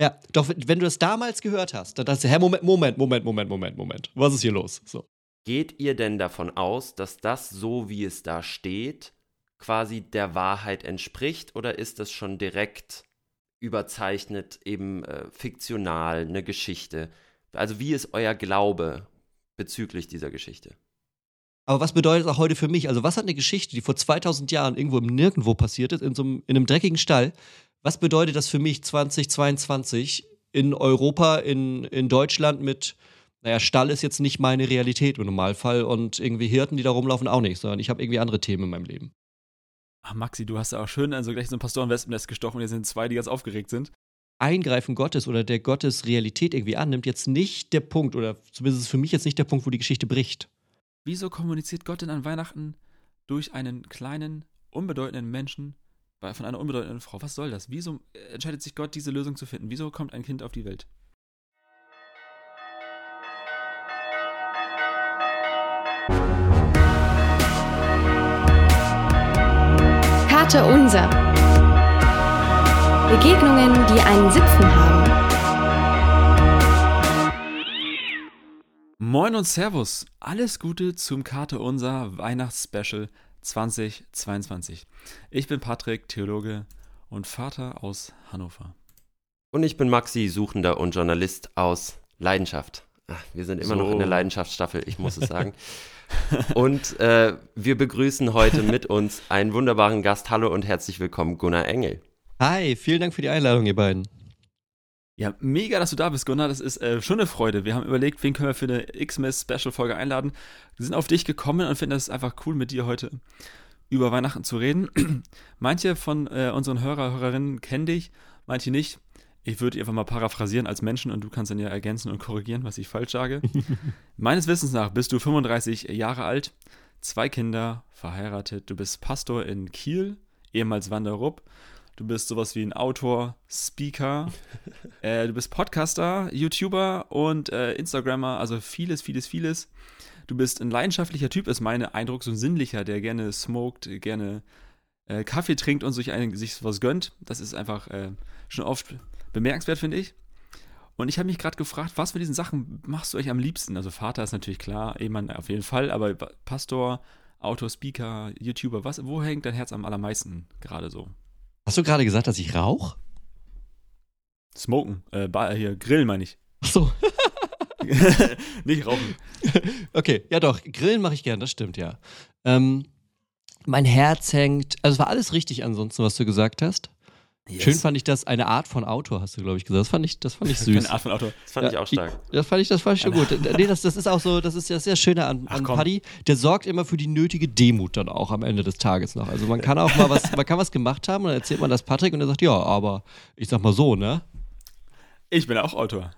Ja, doch, wenn du das damals gehört hast, dann dachtest du, hä, Moment, Moment, Moment, Moment, Moment, Moment. Was ist hier los? So. Geht ihr denn davon aus, dass das so, wie es da steht, quasi der Wahrheit entspricht oder ist das schon direkt überzeichnet, eben äh, fiktional, eine Geschichte? Also wie ist euer Glaube bezüglich dieser Geschichte? Aber was bedeutet das auch heute für mich? Also, was hat eine Geschichte, die vor 2000 Jahren irgendwo im Nirgendwo passiert ist, in, so einem, in einem dreckigen Stall, was bedeutet das für mich 2022 in Europa, in, in Deutschland mit, naja, Stall ist jetzt nicht meine Realität im Normalfall und irgendwie Hirten, die da rumlaufen, auch nicht, sondern ich habe irgendwie andere Themen in meinem Leben. Ach, Maxi, du hast ja auch schön also gleich so ein Pastorenwespennest gestochen und hier sind zwei, die ganz aufgeregt sind. Eingreifen Gottes oder der Gottes Realität irgendwie annimmt, jetzt nicht der Punkt, oder zumindest für mich jetzt nicht der Punkt, wo die Geschichte bricht. Wieso kommuniziert Gott denn an Weihnachten durch einen kleinen, unbedeutenden Menschen von einer unbedeutenden Frau? Was soll das? Wieso entscheidet sich Gott, diese Lösung zu finden? Wieso kommt ein Kind auf die Welt? Karte Unser. Begegnungen, die einen Sipfen haben. Moin und Servus. Alles Gute zum Karte Unser Weihnachtsspecial 2022. Ich bin Patrick, Theologe und Vater aus Hannover. Und ich bin Maxi, Suchender und Journalist aus Leidenschaft. Ach, wir sind immer so. noch in der Leidenschaftsstaffel, ich muss es sagen. und äh, wir begrüßen heute mit uns einen wunderbaren Gast. Hallo und herzlich willkommen, Gunnar Engel. Hi, vielen Dank für die Einladung, ihr beiden. Ja, mega, dass du da bist, Gunnar. Das ist äh, schon eine Freude. Wir haben überlegt, wen können wir für eine Xmas-Special-Folge einladen. Wir sind auf dich gekommen und finden es einfach cool, mit dir heute über Weihnachten zu reden. manche von äh, unseren Hörer, Hörerinnen kennen dich, manche nicht. Ich würde einfach mal paraphrasieren als Menschen und du kannst dann ja ergänzen und korrigieren, was ich falsch sage. Meines Wissens nach bist du 35 Jahre alt, zwei Kinder, verheiratet. Du bist Pastor in Kiel, ehemals Wanderup. Du bist sowas wie ein Autor, Speaker. äh, du bist Podcaster, YouTuber und äh, Instagrammer, also vieles, vieles, vieles. Du bist ein leidenschaftlicher Typ, ist mein Eindruck, so ein sinnlicher, der gerne smoked, gerne äh, Kaffee trinkt und sich, ein, sich was gönnt. Das ist einfach äh, schon oft bemerkenswert, finde ich. Und ich habe mich gerade gefragt, was von diesen Sachen machst du euch am liebsten? Also Vater ist natürlich klar, Ehemann auf jeden Fall, aber Pastor, Autor, Speaker, YouTuber, was, wo hängt dein Herz am allermeisten gerade so? Hast du gerade gesagt, dass ich rauche? Smoken, äh, hier, Grillen meine ich. Ach so. Nicht rauchen. Okay, ja doch, Grillen mache ich gern, das stimmt, ja. Ähm, mein Herz hängt, also es war alles richtig ansonsten, was du gesagt hast. Yes. Schön fand ich das, eine Art von Autor, hast du, glaube ich, gesagt. Das fand ich, das fand ich süß. Eine Art von Autor. Das fand ja, ich auch stark. Das fand ich, das fand ich schon gut. nee, das, das ist auch so, das ist ja sehr schöne an, an Paddy. Der sorgt immer für die nötige Demut dann auch am Ende des Tages noch. Also man kann auch mal was, man kann was gemacht haben und dann erzählt man das Patrick und er sagt, ja, aber ich sag mal so, ne? Ich bin auch Autor.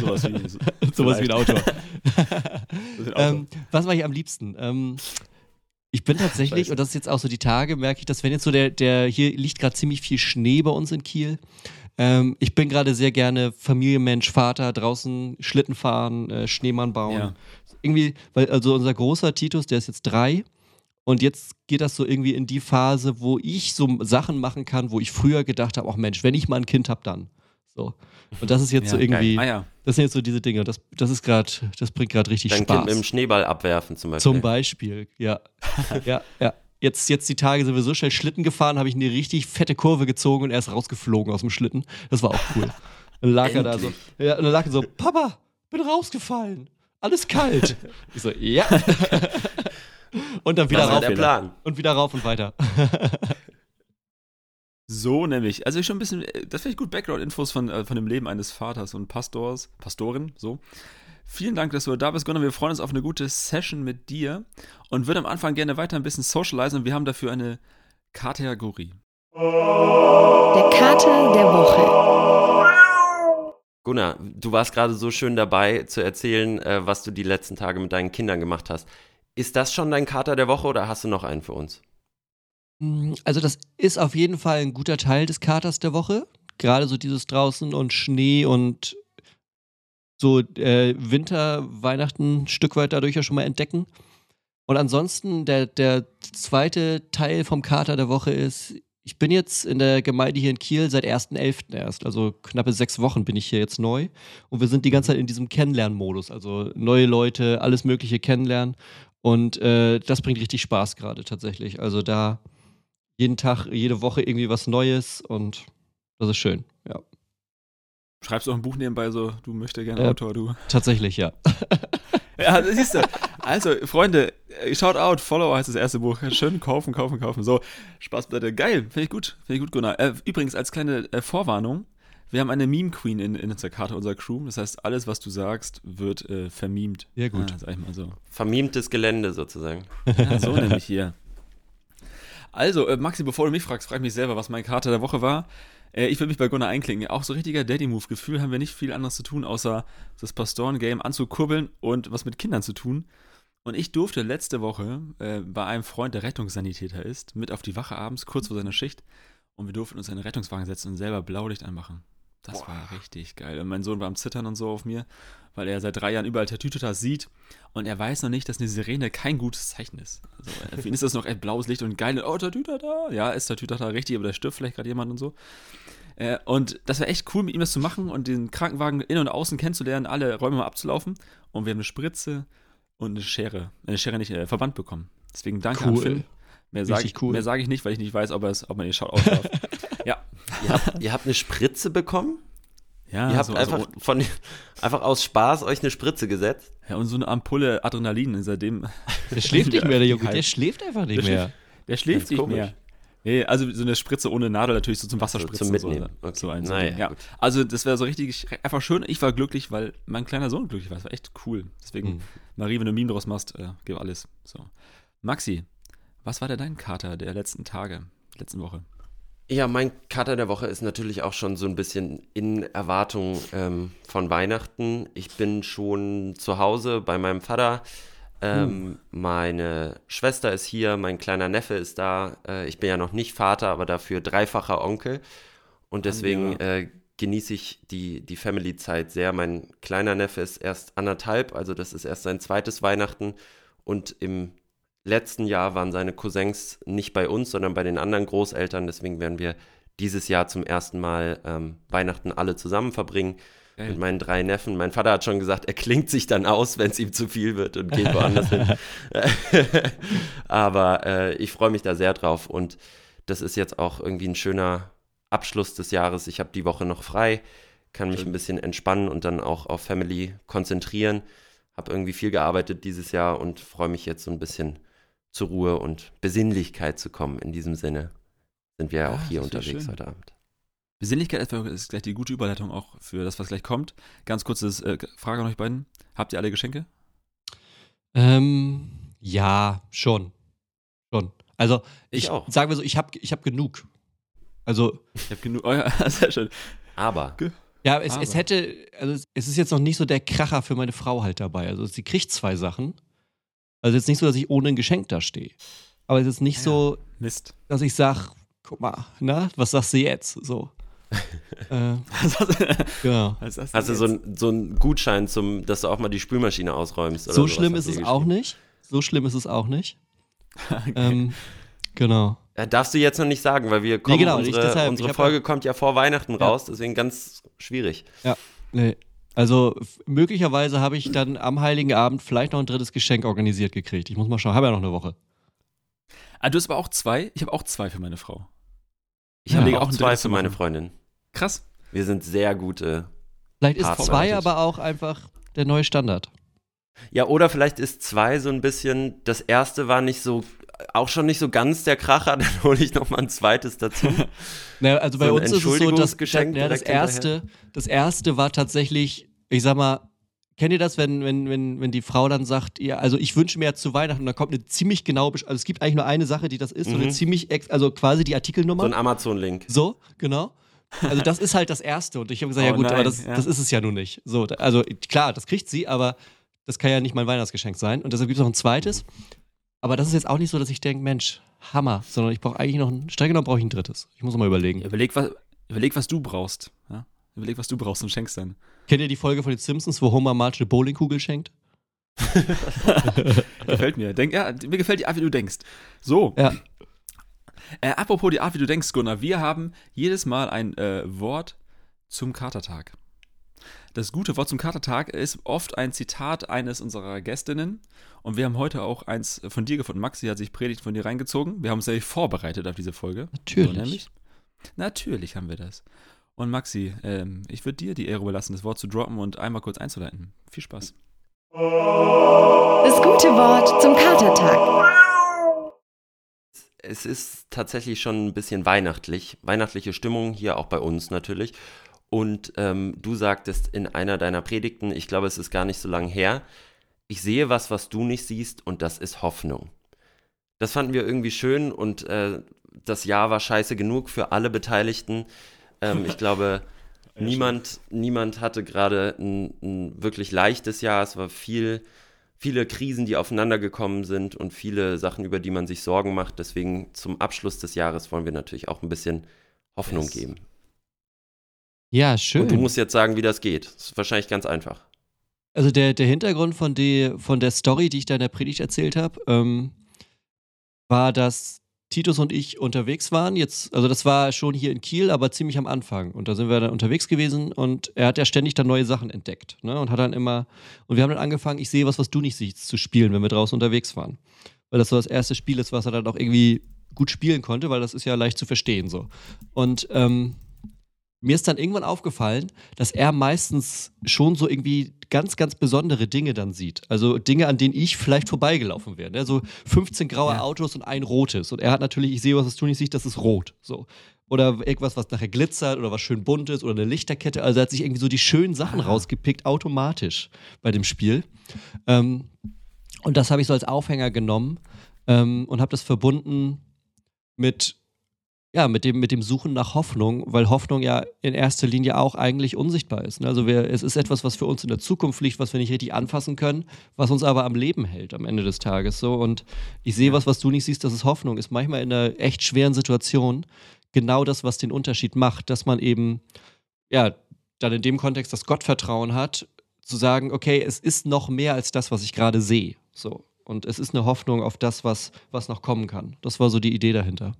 Sowas wie, so, Sowas wie ein Autor. ähm, was mache ich am liebsten? Ähm, ich bin tatsächlich, und das ist jetzt auch so die Tage, merke ich, dass wenn jetzt so der, der hier liegt gerade ziemlich viel Schnee bei uns in Kiel. Ähm, ich bin gerade sehr gerne Familienmensch, Vater, draußen Schlitten fahren, äh, Schneemann bauen. Ja. Irgendwie, weil also unser großer Titus, der ist jetzt drei. Und jetzt geht das so irgendwie in die Phase, wo ich so Sachen machen kann, wo ich früher gedacht habe, ach Mensch, wenn ich mal ein Kind habe, dann. So. Und das ist jetzt ja, so irgendwie, ah, ja. das sind jetzt so diese Dinge. Das, das ist gerade, das bringt gerade richtig Dein Spaß. Kind mit dem Schneeball abwerfen zum Beispiel. Zum Beispiel, ja. ja, ja. Jetzt, jetzt die Tage sind wir so schnell Schlitten gefahren, habe ich eine richtig fette Kurve gezogen und er ist rausgeflogen aus dem Schlitten. Das war auch cool. Dann lag er da so, ja, und dann lag er so, Papa, bin rausgefallen. Alles kalt. ich so, ja. und dann wieder das rauf. Der Plan. Und wieder rauf und weiter. So nämlich. Also schon ein bisschen, äh, das finde ich gut, Background-Infos von, äh, von dem Leben eines Vaters und Pastors, Pastorin, so. Vielen Dank, dass du da bist, Gunnar. Wir freuen uns auf eine gute Session mit dir und würden am Anfang gerne weiter ein bisschen socialisen und wir haben dafür eine Kategorie. Der Kater der Woche. Gunnar, du warst gerade so schön dabei zu erzählen, äh, was du die letzten Tage mit deinen Kindern gemacht hast. Ist das schon dein Kater der Woche oder hast du noch einen für uns? Mm, also das ist auf jeden Fall ein guter Teil des Katers der Woche. Gerade so dieses draußen und Schnee und so äh, Winter, Weihnachten ein Stück weit dadurch ja schon mal entdecken. Und ansonsten der, der zweite Teil vom Kater der Woche ist, ich bin jetzt in der Gemeinde hier in Kiel seit 1.11. erst, also knappe sechs Wochen bin ich hier jetzt neu. Und wir sind die ganze Zeit in diesem Kennenlernmodus, also neue Leute, alles Mögliche kennenlernen. Und äh, das bringt richtig Spaß gerade tatsächlich. Also da jeden Tag, jede Woche irgendwie was Neues und das ist schön, ja. Schreibst du auch ein Buch nebenbei so, du möchtest gerne äh, Autor, du? Tatsächlich, ja. ja, siehst du. Also, Freunde, äh, shout out, Follower heißt das erste Buch. Schön kaufen, kaufen, kaufen. So, Spaß bitte. Geil, finde ich gut. Finde ich gut, Gunnar. Äh, übrigens, als kleine äh, Vorwarnung, wir haben eine Meme-Queen in, in unserer Karte unserer Crew. Das heißt, alles, was du sagst, wird äh, vermemt. Ja, gut. Ja, sag ich mal so. Vermemtes Gelände sozusagen. Ja, so nämlich hier. Also, äh, Maxi, bevor du mich fragst, frag mich selber, was meine Karte der Woche war. Äh, ich will mich bei Gunnar einklinken. Auch so richtiger Daddy-Move-Gefühl haben wir nicht viel anderes zu tun, außer das Pastoren-Game anzukurbeln und was mit Kindern zu tun. Und ich durfte letzte Woche äh, bei einem Freund, der Rettungssanitäter ist, mit auf die Wache abends, kurz vor seiner Schicht. Und wir durften uns in einen Rettungswagen setzen und selber Blaulicht anmachen. Das Boah. war richtig geil. Und mein Sohn war am Zittern und so auf mir, weil er seit drei Jahren überall Tatütata sieht und er weiß noch nicht, dass eine Sirene kein gutes Zeichen ist. Also für ihn ist das noch ein blaues Licht und geil. Oh, Tatütata. Ja, ist Tatütata richtig, aber da stirbt vielleicht gerade jemand und so. Äh, und das war echt cool, mit ihm das zu machen und den Krankenwagen innen und außen kennenzulernen, alle Räume mal abzulaufen. Und wir haben eine Spritze und eine Schere, eine Schere nicht, äh, Verband bekommen. Deswegen danke cool. an Phil. Mehr sage ich, cool. sag ich nicht, weil ich nicht weiß, ob, ob man ihr Shoutout darf. Ihr habt, ihr habt eine Spritze bekommen? Ja, Ihr habt so, einfach, also, von, einfach aus Spaß euch eine Spritze gesetzt? Ja, und so eine Ampulle Adrenalin seitdem. Der schläft nicht mehr, der Junge. Der schläft einfach nicht der mehr. Schläft, der schläft nicht komisch. mehr. Nee, also so eine Spritze ohne Nadel natürlich so zum Wasserspritzen. Zum Mitnehmen. So, okay. so ein, naja, ja. Also das wäre so richtig einfach schön. Ich war glücklich, weil mein kleiner Sohn glücklich war. Das war echt cool. Deswegen, mhm. Marie, wenn du Meme draus machst, äh, gib alles. So. Maxi, was war denn dein Kater der letzten Tage, letzten Woche? Ja, mein Kater der Woche ist natürlich auch schon so ein bisschen in Erwartung ähm, von Weihnachten. Ich bin schon zu Hause bei meinem Vater. Ähm, hm. Meine Schwester ist hier, mein kleiner Neffe ist da. Äh, ich bin ja noch nicht Vater, aber dafür dreifacher Onkel. Und deswegen äh, genieße ich die, die Family-Zeit sehr. Mein kleiner Neffe ist erst anderthalb, also das ist erst sein zweites Weihnachten. Und im letzten Jahr waren seine Cousins nicht bei uns, sondern bei den anderen Großeltern. Deswegen werden wir dieses Jahr zum ersten Mal ähm, Weihnachten alle zusammen verbringen. Geil. Mit meinen drei Neffen. Mein Vater hat schon gesagt, er klingt sich dann aus, wenn es ihm zu viel wird und geht woanders hin. Aber äh, ich freue mich da sehr drauf und das ist jetzt auch irgendwie ein schöner Abschluss des Jahres. Ich habe die Woche noch frei, kann mich ein bisschen entspannen und dann auch auf Family konzentrieren. Habe irgendwie viel gearbeitet dieses Jahr und freue mich jetzt so ein bisschen zur Ruhe und Besinnlichkeit zu kommen. In diesem Sinne sind wir ja auch hier unterwegs heute Abend. Besinnlichkeit ist gleich die gute Überleitung auch für das, was gleich kommt. Ganz kurzes äh, Frage an euch beiden. Habt ihr alle Geschenke? Ähm, ja, schon. Schon. Also, ich, ich auch. sagen wir so, ich habe ich hab genug. Also. Ich habe genug. Oh ja, sehr schön. Aber. Ja, es, es hätte, also es ist jetzt noch nicht so der Kracher für meine Frau halt dabei. Also sie kriegt zwei Sachen. Also jetzt nicht so, dass ich ohne ein Geschenk da stehe. Aber es ist nicht ja, so, Mist. dass ich sage, guck mal, na, was sagst du jetzt? So. äh, genau. Hast du so, ein, so einen Gutschein, zum, dass du auch mal die Spülmaschine ausräumst? so schlimm ist es auch nicht. So schlimm ist es auch nicht. okay. ähm, genau. Ja, darfst du jetzt noch nicht sagen, weil wir kommen, nee, genau, unsere, deshalb, unsere Folge kommt ja vor Weihnachten ja. raus, deswegen ganz schwierig. Ja, nee. Also möglicherweise habe ich dann am Heiligen Abend vielleicht noch ein drittes Geschenk organisiert gekriegt. Ich muss mal schauen, habe ja noch eine Woche. Ah, du hast aber auch zwei? Ich habe auch zwei für meine Frau. Ich ja, habe auch zwei für meine Freundin. Krass. Wir sind sehr gute. Vielleicht ist zwei aber auch einfach der neue Standard. Ja, oder vielleicht ist zwei so ein bisschen, das erste war nicht so, auch schon nicht so ganz der Kracher, dann hole ich noch mal ein zweites dazu. naja, also bei so uns ist es so, dass das, ja, das erste, das erste war tatsächlich, ich sag mal, kennt ihr das, wenn, wenn, wenn, wenn die Frau dann sagt, ja, also ich wünsche mir zu Weihnachten, und da kommt eine ziemlich genau, also es gibt eigentlich nur eine Sache, die das ist, mhm. so eine mhm. ziemlich, also quasi die Artikelnummer. So ein Amazon-Link. So, genau. Also das ist halt das Erste. Und ich habe gesagt, oh, ja gut, nein, aber das, ja. das ist es ja nun nicht. So, also klar, das kriegt sie, aber das kann ja nicht mein Weihnachtsgeschenk sein. Und deshalb gibt es noch ein zweites. Aber das ist jetzt auch nicht so, dass ich denke, Mensch, Hammer, sondern ich brauche eigentlich noch ein, streng genommen brauche ich ein drittes. Ich muss mal überlegen. Ja, überleg, was, überleg, was du brauchst. Ja? Überleg, was du brauchst und schenkst dann. Kennt ihr die Folge von den Simpsons, wo Homer Marge eine Bowlingkugel schenkt? gefällt mir. Denk, ja, mir gefällt die Art, wie du denkst. So. Ja. Äh, apropos die Art, wie du denkst, Gunnar, wir haben jedes Mal ein äh, Wort zum Katertag. Das gute Wort zum Katertag ist oft ein Zitat eines unserer Gästinnen. Und wir haben heute auch eins von dir gefunden. Maxi hat sich Predigt von dir reingezogen. Wir haben uns nämlich vorbereitet auf diese Folge. Natürlich. So nämlich. Natürlich haben wir das. Und Maxi, ähm, ich würde dir die Ehre überlassen, das Wort zu droppen und einmal kurz einzuleiten. Viel Spaß. Das gute Wort zum Katertag. Es ist tatsächlich schon ein bisschen weihnachtlich. Weihnachtliche Stimmung hier auch bei uns natürlich. Und ähm, du sagtest in einer deiner Predigten, ich glaube, es ist gar nicht so lange her, ich sehe was, was du nicht siehst, und das ist Hoffnung. Das fanden wir irgendwie schön und äh, das Jahr war scheiße genug für alle Beteiligten. Ähm, ich glaube, niemand, niemand hatte gerade ein, ein, wirklich leichtes Jahr. Es war viel, viele Krisen, die aufeinander gekommen sind und viele Sachen, über die man sich Sorgen macht. Deswegen zum Abschluss des Jahres wollen wir natürlich auch ein bisschen Hoffnung yes. geben. Ja, schön. Und du musst jetzt sagen, wie das geht. Das ist wahrscheinlich ganz einfach. Also der, der Hintergrund von, die, von der Story, die ich da in der Predigt erzählt habe, ähm, war, dass Titus und ich unterwegs waren. Jetzt, also das war schon hier in Kiel, aber ziemlich am Anfang. Und da sind wir dann unterwegs gewesen und er hat ja ständig dann neue Sachen entdeckt. Ne? Und hat dann immer, und wir haben dann angefangen, ich sehe was, was du nicht siehst, zu spielen, wenn wir draußen unterwegs waren. Weil das so das erste Spiel ist, was er dann auch irgendwie gut spielen konnte, weil das ist ja leicht zu verstehen so. Und ähm, mir ist dann irgendwann aufgefallen, dass er meistens schon so irgendwie ganz, ganz besondere Dinge dann sieht. Also Dinge, an denen ich vielleicht vorbeigelaufen wäre. Ne? So 15 graue ja. Autos und ein rotes. Und er hat natürlich, ich sehe, was das tun nicht sieht, das ist rot. So. Oder irgendwas, was nachher glitzert oder was schön bunt ist oder eine Lichterkette. Also er hat sich irgendwie so die schönen Sachen ah. rausgepickt, automatisch bei dem Spiel. Ähm, und das habe ich so als Aufhänger genommen ähm, und habe das verbunden mit ja, mit dem, mit dem Suchen nach Hoffnung, weil Hoffnung ja in erster Linie auch eigentlich unsichtbar ist. Ne? Also wir, es ist etwas, was für uns in der Zukunft liegt, was wir nicht richtig anfassen können, was uns aber am Leben hält am Ende des Tages. So. Und ich sehe was, was du nicht siehst, das ist Hoffnung. Ist manchmal in einer echt schweren Situation genau das, was den Unterschied macht, dass man eben, ja, dann in dem Kontext das Gottvertrauen hat, zu sagen, okay, es ist noch mehr als das, was ich gerade sehe. So. Und es ist eine Hoffnung auf das, was, was noch kommen kann. Das war so die Idee dahinter.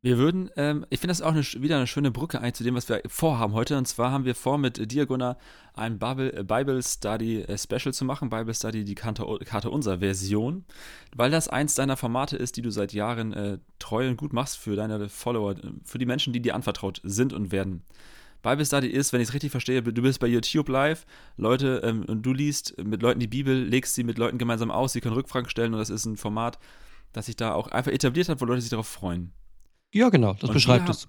Wir würden, ähm, ich finde das auch eine, wieder eine schöne Brücke ein zu dem, was wir vorhaben heute. Und zwar haben wir vor, mit Diagona ein Bible, äh, Bible Study äh, Special zu machen. Bible Study, die Karte, Karte unserer Version. Weil das eins deiner Formate ist, die du seit Jahren äh, treu und gut machst für deine Follower, für die Menschen, die dir anvertraut sind und werden. Bible Study ist, wenn ich es richtig verstehe, du bist bei YouTube live, Leute, ähm, und du liest mit Leuten die Bibel, legst sie mit Leuten gemeinsam aus, sie können Rückfragen stellen und das ist ein Format, das sich da auch einfach etabliert hat, wo Leute sich darauf freuen. Ja, genau, das und beschreibt es.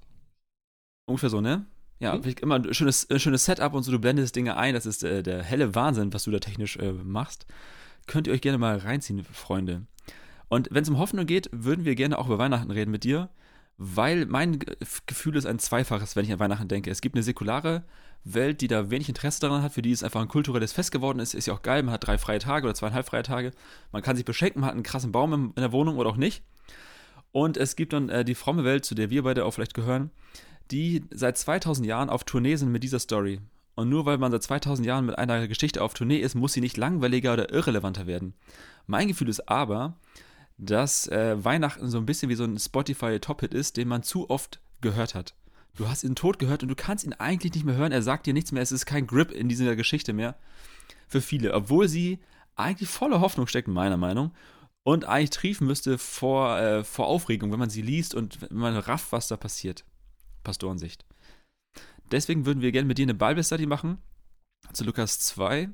Ungefähr so, ne? Ja, mhm. immer ein schönes, schönes Setup und so, du blendest Dinge ein, das ist äh, der helle Wahnsinn, was du da technisch äh, machst. Könnt ihr euch gerne mal reinziehen, Freunde. Und wenn es um Hoffnung geht, würden wir gerne auch über Weihnachten reden mit dir, weil mein Gefühl ist ein zweifaches, wenn ich an Weihnachten denke. Es gibt eine säkulare Welt, die da wenig Interesse daran hat, für die es einfach ein kulturelles Fest geworden ist. Ist ja auch geil, man hat drei freie Tage oder zweieinhalb freie Tage. Man kann sich beschenken, man hat einen krassen Baum in der Wohnung oder auch nicht. Und es gibt dann äh, die fromme Welt, zu der wir beide auch vielleicht gehören, die seit 2000 Jahren auf Tournee sind mit dieser Story. Und nur weil man seit 2000 Jahren mit einer Geschichte auf Tournee ist, muss sie nicht langweiliger oder irrelevanter werden. Mein Gefühl ist aber, dass äh, Weihnachten so ein bisschen wie so ein Spotify-Top-Hit ist, den man zu oft gehört hat. Du hast ihn tot gehört und du kannst ihn eigentlich nicht mehr hören. Er sagt dir nichts mehr. Es ist kein Grip in dieser Geschichte mehr. Für viele. Obwohl sie eigentlich voller Hoffnung steckt, meiner Meinung und eigentlich triefen müsste vor, äh, vor Aufregung, wenn man sie liest und wenn man rafft, was da passiert. Pastorensicht. Deswegen würden wir gerne mit dir eine Bible Study machen zu Lukas 2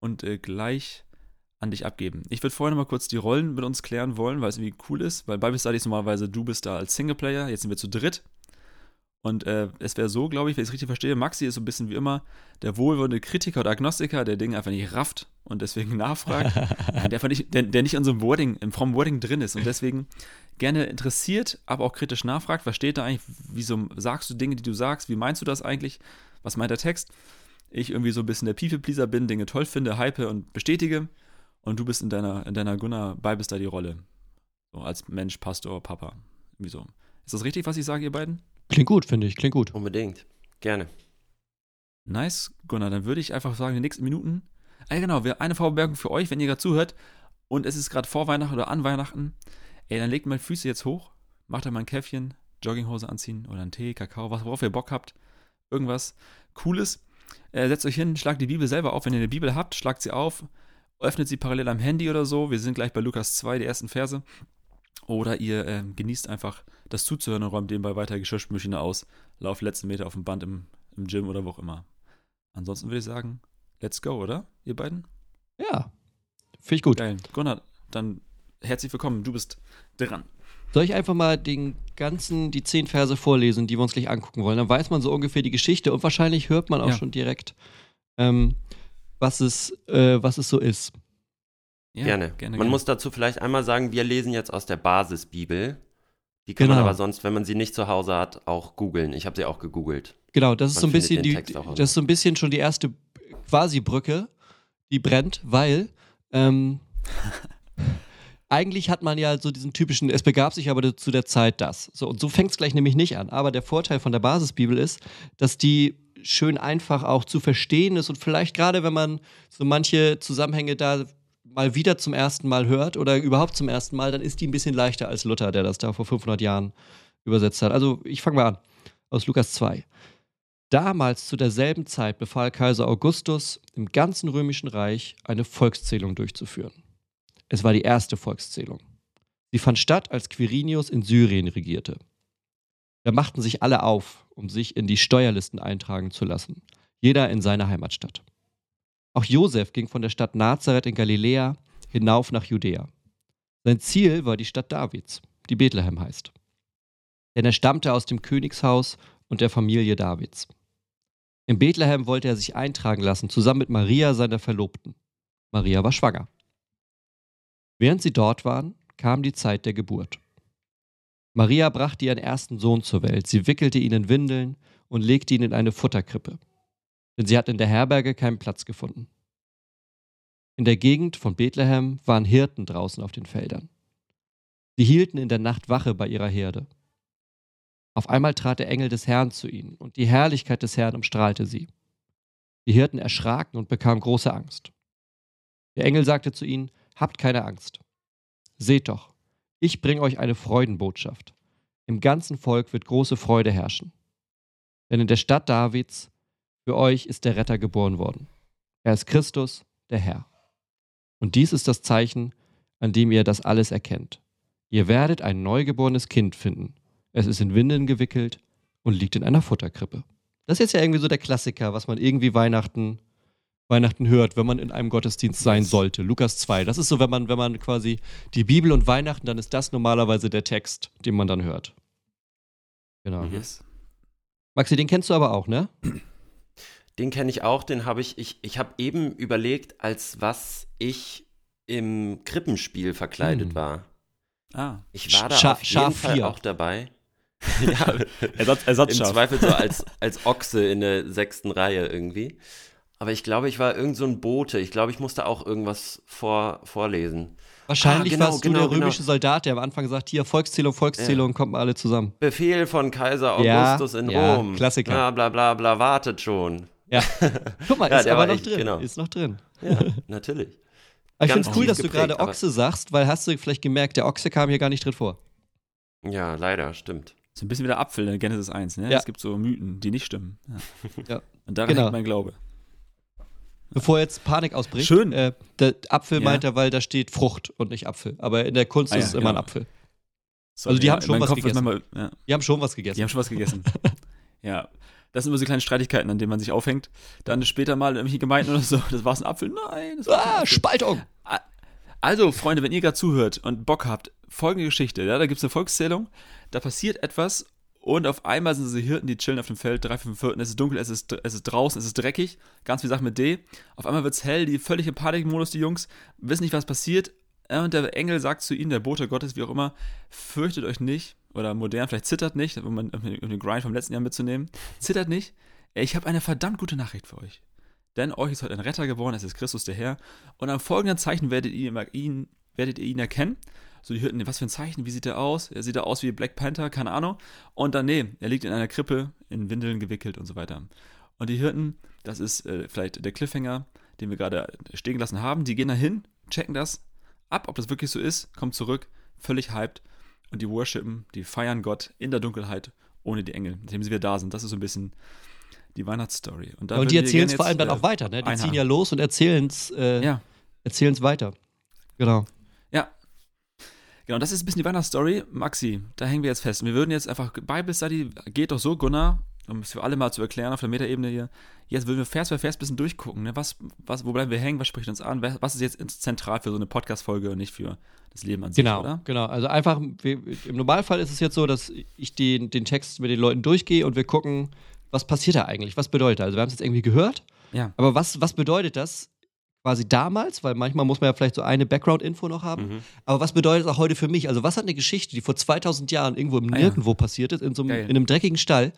und äh, gleich an dich abgeben. Ich würde vorher noch mal kurz die Rollen mit uns klären wollen, weil es irgendwie cool ist, weil Bible Study ist normalerweise du bist da als Singleplayer, jetzt sind wir zu dritt und äh, es wäre so, glaube ich, wenn ich es richtig verstehe, Maxi ist so ein bisschen wie immer der wohlwollende Kritiker oder Agnostiker, der Dinge einfach nicht rafft und deswegen nachfragt, der, nicht, der, der nicht in so einem Wording, im frommen Wording drin ist und deswegen gerne interessiert, aber auch kritisch nachfragt, was steht da eigentlich, wieso sagst du Dinge, die du sagst, wie meinst du das eigentlich, was meint der Text? Ich irgendwie so ein bisschen der People-Pleaser bin, Dinge toll finde, hype und bestätige und du bist in deiner, in deiner Gunnar Bible Study Rolle. So als Mensch, Pastor, Papa. Wieso? Ist das richtig, was ich sage, ihr beiden? Klingt gut, finde ich. Klingt gut. Unbedingt. Gerne. Nice, Gunnar. Dann würde ich einfach sagen, in den nächsten Minuten. Ey, genau, wir eine Vorbemerkung für euch, wenn ihr gerade zuhört und es ist gerade vor Weihnachten oder an Weihnachten. Ey, dann legt mal Füße jetzt hoch. macht euch mal ein Käffchen, Jogginghose anziehen oder einen Tee, Kakao, was, worauf ihr Bock habt. Irgendwas Cooles. Äh, setzt euch hin, schlagt die Bibel selber auf. Wenn ihr eine Bibel habt, schlagt sie auf, öffnet sie parallel am Handy oder so. Wir sind gleich bei Lukas 2, die ersten Verse. Oder ihr äh, genießt einfach das zuzuhören und räumt nebenbei weiter Geschirrspülmaschine aus, lauft letzten Meter auf dem Band im, im Gym oder wo auch immer. Ansonsten würde ich sagen, let's go, oder? Ihr beiden? Ja, finde ich gut. Geil. Gunnar, dann herzlich willkommen, du bist dran. Soll ich einfach mal den ganzen, die zehn Verse vorlesen, die wir uns gleich angucken wollen? Dann weiß man so ungefähr die Geschichte und wahrscheinlich hört man auch Ja. schon direkt, ähm, was, es, äh, was es so ist. Ja, gerne. gerne. Man gerne. muss dazu vielleicht einmal sagen, wir lesen jetzt aus der Basisbibel. Die kann Genau. man aber sonst, wenn man sie nicht zu Hause hat, auch googeln. Ich habe sie auch gegoogelt. Genau, das ist Man so ein bisschen die, das ist so ein bisschen schon die erste quasi Brücke, die brennt, weil ähm, eigentlich hat man ja so diesen typischen, es begab sich aber zu der Zeit das. So, und so fängt es gleich nämlich nicht an. Aber der Vorteil von der Basisbibel ist, dass die schön einfach auch zu verstehen ist und vielleicht gerade, wenn man so manche Zusammenhänge da mal wieder zum ersten Mal hört oder überhaupt zum ersten Mal, dann ist die ein bisschen leichter als Luther, der das da vor 500 Jahren übersetzt hat. Also ich fange mal an, aus Lukas 2. Damals zu derselben Zeit befahl Kaiser Augustus, im ganzen römischen Reich eine Volkszählung durchzuführen. Es war die erste Volkszählung. Sie fand statt, als Quirinius in Syrien regierte. Da machten sich alle auf, um sich in die Steuerlisten eintragen zu lassen, jeder in seine Heimatstadt. Auch Josef ging von der Stadt Nazareth in Galiläa hinauf nach Judäa. Sein Ziel war die Stadt Davids, die Bethlehem heißt. Denn er stammte aus dem Königshaus und der Familie Davids. In Bethlehem wollte er sich eintragen lassen, zusammen mit Maria, seiner Verlobten. Maria war schwanger. Während sie dort waren, kam die Zeit der Geburt. Maria brachte ihren ersten Sohn zur Welt. Sie wickelte ihn in Windeln und legte ihn in eine Futterkrippe, denn sie hat in der Herberge keinen Platz gefunden. In der Gegend von Bethlehem waren Hirten draußen auf den Feldern. Sie hielten in der Nacht Wache bei ihrer Herde. Auf einmal trat der Engel des Herrn zu ihnen, und die Herrlichkeit des Herrn umstrahlte sie. Die Hirten erschraken und bekamen große Angst. Der Engel sagte zu ihnen, Habt keine Angst. Seht doch, ich bringe euch eine Freudenbotschaft. Im ganzen Volk wird große Freude herrschen. Denn in der Stadt Davids für euch ist der Retter geboren worden. Er ist Christus, der Herr. Und dies ist das Zeichen, an dem ihr das alles erkennt. Ihr werdet ein neugeborenes Kind finden. Es ist in Windeln gewickelt und liegt in einer Futterkrippe. Das ist jetzt ja irgendwie so der Klassiker, was man irgendwie Weihnachten, Weihnachten hört, wenn man in einem Gottesdienst sein sollte. Lukas 2. Das ist so, wenn man, wenn man quasi die Bibel und Weihnachten, dann ist das normalerweise der Text, den man dann hört. Genau. Yes. Maxi, den kennst du aber auch, ne? Den kenne ich auch, den habe ich, ich, ich habe eben überlegt, als was ich im Krippenspiel verkleidet Hm. war. Ah, Ich war da Scha- auf jeden Schaf Fall vier. auch dabei. ja, Ersatz, im Ersatzschaf. Zweifel so als, als Ochse in der sechsten Reihe irgendwie. Aber ich glaube, ich war irgend so ein Bote. Ich glaube, ich musste auch irgendwas vor, vorlesen. Wahrscheinlich Ah, genau, warst du genau, der genau. römische Soldat, der am Anfang sagt, hier Volkszählung, Volkszählung, kommt mal alle zusammen. Befehl von Kaiser Ja, Augustus in ja, Rom. Klassiker. Bla bla bla bla, wartet schon. Ja. Guck mal, Ja, ist aber war noch echt, drin. genau. Ist noch drin. Ja, natürlich. Aber ich finde es cool, dass du geprägt, gerade aber- Ochse sagst, weil hast du vielleicht gemerkt, der Ochse kam hier gar nicht drin vor. Ja, leider, stimmt. So ein bisschen wie der Apfel in Genesis 1, ne? Ja. Es gibt so Mythen, die nicht stimmen. Ja. Ja. Und daran Genau. hängt mein Glaube. Bevor jetzt Panik ausbricht. Schön. Äh, der Apfel Ja. meint er, weil da steht Frucht und nicht Apfel. Aber in der Kunst Ah, ist es immer ein genau. Apfel. So, Also die ja, haben schon was Kopf gegessen. Manchmal, Die haben schon was gegessen. die haben schon was gegessen. ja. Das sind immer so kleine Streitigkeiten, an denen man sich aufhängt. Dann später mal in irgendwelchen Gemeinden oder so, das war ein Apfel. Nein, das war kein ah, Apfel. Spaltung! Also, Freunde, wenn ihr gerade zuhört und Bock habt, folgende Geschichte. Ja, da gibt es eine Volkszählung, da passiert etwas und auf einmal sind diese Hirten, die chillen auf dem Feld, drei, fünf Vierten, es ist dunkel, es ist, es ist draußen, es ist dreckig, ganz viel Sachen mit D. Auf einmal wird es hell, die völlig im Panikmodus, die Jungs, wissen nicht, was passiert. Und der Engel sagt zu ihnen, der Bote Gottes, wie auch immer, fürchtet euch nicht, oder modern, vielleicht zittert nicht, um, um den Grind vom letzten Jahr mitzunehmen, zittert nicht. Ich habe eine verdammt gute Nachricht für euch. Denn euch ist heute ein Retter geboren, es ist Christus der Herr. Und am folgenden Zeichen werdet ihr ihn, werdet ihr ihn erkennen. So, die hörten, was für ein Zeichen, wie sieht er aus? Er sieht aus wie Black Panther, keine Ahnung. Und dann, nee, er liegt in einer Krippe, in Windeln gewickelt und so weiter. Und die Hirten, das ist äh, vielleicht der Cliffhanger, den wir gerade stehen gelassen haben, die gehen da hin, checken das ab, ob das wirklich so ist, kommen zurück, völlig hyped. Und die worshipen, die feiern Gott in der Dunkelheit ohne die Engel, indem sie wieder da sind. Das ist so ein bisschen die Weihnachtsstory. Und, und die erzählen es vor allem dann auch äh, weiter, ne? Die einhaken. ziehen ja los und erzählen es äh, ja. weiter. Genau. Ja. Genau, das ist ein bisschen die Weihnachtsstory. Maxi, da hängen wir jetzt fest. wir würden jetzt einfach, Bible Study geht doch so, Gunnar, um es für alle mal zu erklären auf der Metaebene hier. Jetzt würden wir Vers für Vers ein bisschen durchgucken. Ne? Was, was, wo bleiben wir hängen? Was spricht uns an? Was ist jetzt zentral für so eine Podcast-Folge und nicht für das Leben an sich, genau, oder? Genau, also einfach, im Normalfall ist es jetzt so, dass ich den, den Text mit den Leuten durchgehe und wir gucken, was passiert da eigentlich? Was bedeutet das? Also wir haben es jetzt irgendwie gehört, ja. aber was, was bedeutet das quasi damals? Weil manchmal muss man ja vielleicht so eine Background-Info noch haben. Mhm. Aber was bedeutet das auch heute für mich? Also was hat eine Geschichte, die vor 2000 Jahren irgendwo im ah, Nirgendwo ja. passiert ist, in, so einem, in einem dreckigen Stall,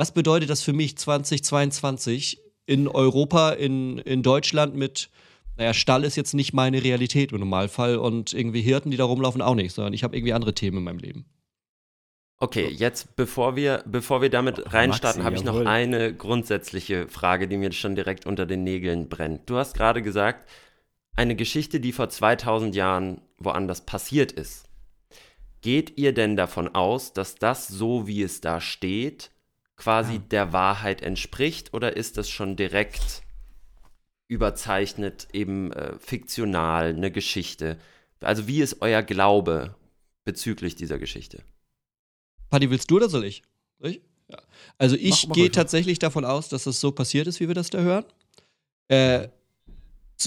was bedeutet das für mich 2022 in Europa, in, in Deutschland mit naja, Stall ist jetzt nicht meine Realität im Normalfall und irgendwie Hirten, die da rumlaufen, auch nicht, sondern ich habe irgendwie andere Themen in meinem Leben. Okay, jetzt bevor wir, bevor wir damit oh, reinstarten, habe ich noch eine grundsätzliche Frage, die mir schon direkt unter den Nägeln brennt. Du hast gerade gesagt, eine Geschichte, die vor 2000 Jahren woanders passiert ist. Geht ihr denn davon aus, dass das so, wie es da steht, quasi ja. der Wahrheit entspricht oder ist das schon direkt überzeichnet, eben äh, fiktional, eine Geschichte? Also wie ist euer Glaube bezüglich dieser Geschichte? Paddy, willst du oder soll ich? ich? Ja. Also ich gehe tatsächlich davon aus, dass es so passiert ist, wie wir das da hören. Äh,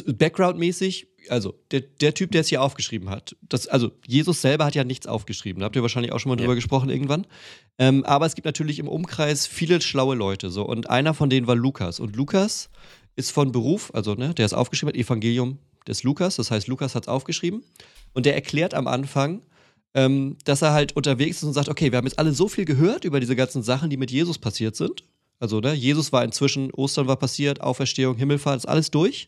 Background-mäßig, also der, der Typ, der es hier aufgeschrieben hat, das, also Jesus selber hat ja nichts aufgeschrieben, da habt ihr wahrscheinlich auch schon mal ja. drüber gesprochen irgendwann. Ähm, aber es gibt natürlich im Umkreis viele schlaue Leute so und einer von denen war Lukas und Lukas ist von Beruf, also ne, der ist aufgeschrieben hat, Evangelium des Lukas, das heißt, Lukas hat es aufgeschrieben. Und der erklärt am Anfang, ähm, dass er halt unterwegs ist und sagt, okay, wir haben jetzt alle so viel gehört über diese ganzen Sachen, die mit Jesus passiert sind. Also, ne, Jesus war inzwischen, Ostern war passiert, Auferstehung, Himmelfahrt, ist alles durch.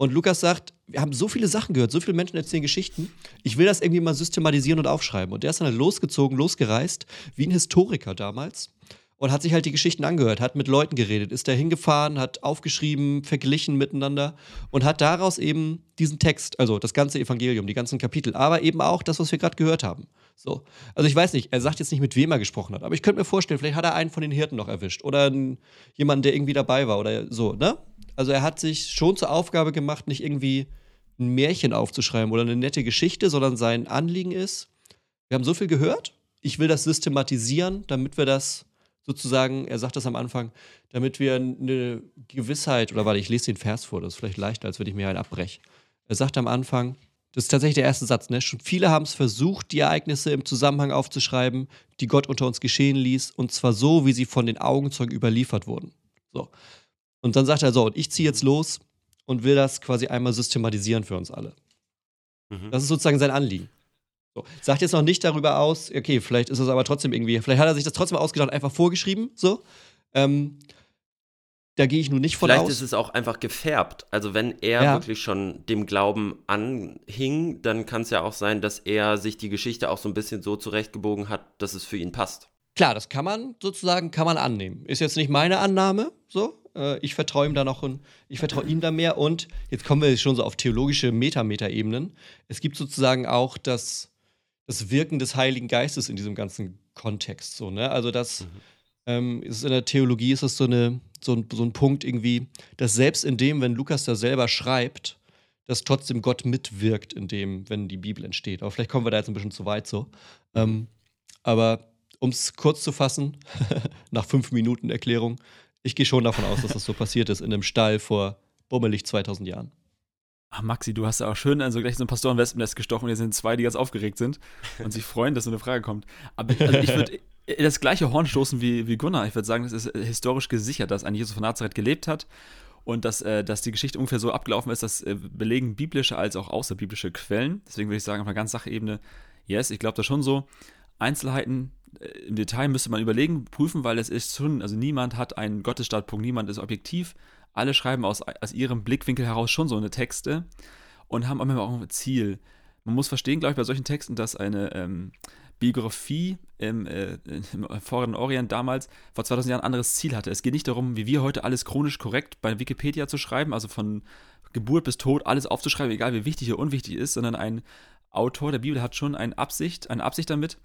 Und Lukas sagt, wir haben so viele Sachen gehört, so viele Menschen erzählen Geschichten. Ich will das irgendwie mal systematisieren und aufschreiben. Und der ist dann halt losgezogen, losgereist, wie ein Historiker damals und hat sich halt die Geschichten angehört, hat mit Leuten geredet, ist da hingefahren, hat aufgeschrieben, verglichen miteinander und hat daraus eben diesen Text, also das ganze Evangelium, die ganzen Kapitel, aber eben auch das, was wir gerade gehört haben. So. Also ich weiß nicht, er sagt jetzt nicht, mit wem er gesprochen hat, aber ich könnte mir vorstellen, vielleicht hat er einen von den Hirten noch erwischt oder einen, jemanden, der irgendwie dabei war oder so, ne? Also er hat sich schon zur Aufgabe gemacht, nicht irgendwie ein Märchen aufzuschreiben oder eine nette Geschichte, sondern sein Anliegen ist, wir haben so viel gehört, ich will das systematisieren, damit wir das sozusagen, er sagt das am Anfang, damit wir eine Gewissheit, oder warte, ich lese den Vers vor, das ist vielleicht leichter, als wenn ich mir einen abbreche. Er sagt am Anfang, das ist tatsächlich der erste Satz, ne? Schon viele haben es versucht, die Ereignisse im Zusammenhang aufzuschreiben, die Gott unter uns geschehen ließ, und zwar so, wie sie von den Augenzeugen überliefert wurden. So. Und dann sagt er so, und ich ziehe jetzt los und will das quasi einmal systematisieren für uns alle. Mhm. Das ist sozusagen sein Anliegen. So. Sagt jetzt noch nicht darüber aus, okay, vielleicht ist es aber trotzdem irgendwie, vielleicht hat er sich das trotzdem ausgedacht, einfach vorgeschrieben, so. Ähm, da gehe ich nun nicht von Vielleicht aus. Vielleicht ist es auch einfach gefärbt. Also wenn er ja. wirklich schon dem Glauben anhing, dann kann es ja auch sein, dass er sich die Geschichte auch so ein bisschen so zurechtgebogen hat, dass es für ihn passt. Klar, das kann man sozusagen, kann man annehmen. Ist jetzt nicht meine Annahme, so. Äh, ich vertraue ihm da noch, ich vertraue ihm da mehr und jetzt kommen wir schon so auf theologische Meta-Meta-Ebenen. Es gibt sozusagen auch das das Wirken des Heiligen Geistes in diesem ganzen Kontext. So, ne? Also das mhm. ähm, ist in der Theologie ist das so, eine, so, ein, so ein Punkt irgendwie, dass selbst in dem, wenn Lukas da selber schreibt, dass trotzdem Gott mitwirkt in dem, wenn die Bibel entsteht. Aber vielleicht kommen wir da jetzt ein bisschen zu weit so. Ähm, aber um es kurz zu fassen, nach fünf Minuten Erklärung, ich gehe schon davon aus, dass das so passiert ist in einem Stall vor bummelig 2000 Jahren. Ach, Maxi, du hast ja auch schön also gleich so ein Pastoren-Wespennest gestochen und hier sind zwei, die ganz aufgeregt sind und sich freuen, dass so eine Frage kommt. Aber also ich würde das gleiche Horn stoßen wie, wie Gunnar. Ich würde sagen, das ist historisch gesichert, dass ein Jesus von Nazareth gelebt hat und dass, äh, dass die Geschichte ungefähr so abgelaufen ist, dass äh, belegen biblische als auch außerbiblische Quellen. Deswegen würde ich sagen, auf einer ganz Sachebene, yes, ich glaube da schon so. Einzelheiten äh, im Detail müsste man überlegen, prüfen, weil es ist schon, also niemand hat einen Gottesstandpunkt, niemand ist objektiv alle schreiben aus, aus ihrem Blickwinkel heraus schon so eine Texte und haben immer auch ein Ziel. Man muss verstehen, glaube ich, bei solchen Texten, dass eine ähm, Biografie im, äh, im Vorderen Orient damals vor 2000 Jahren ein anderes Ziel hatte. Es geht nicht darum, wie wir heute alles chronisch korrekt bei Wikipedia zu schreiben, also von Geburt bis Tod alles aufzuschreiben, egal wie wichtig oder unwichtig ist, sondern ein, Autor der Bibel hat schon eine Absicht, eine Absicht damit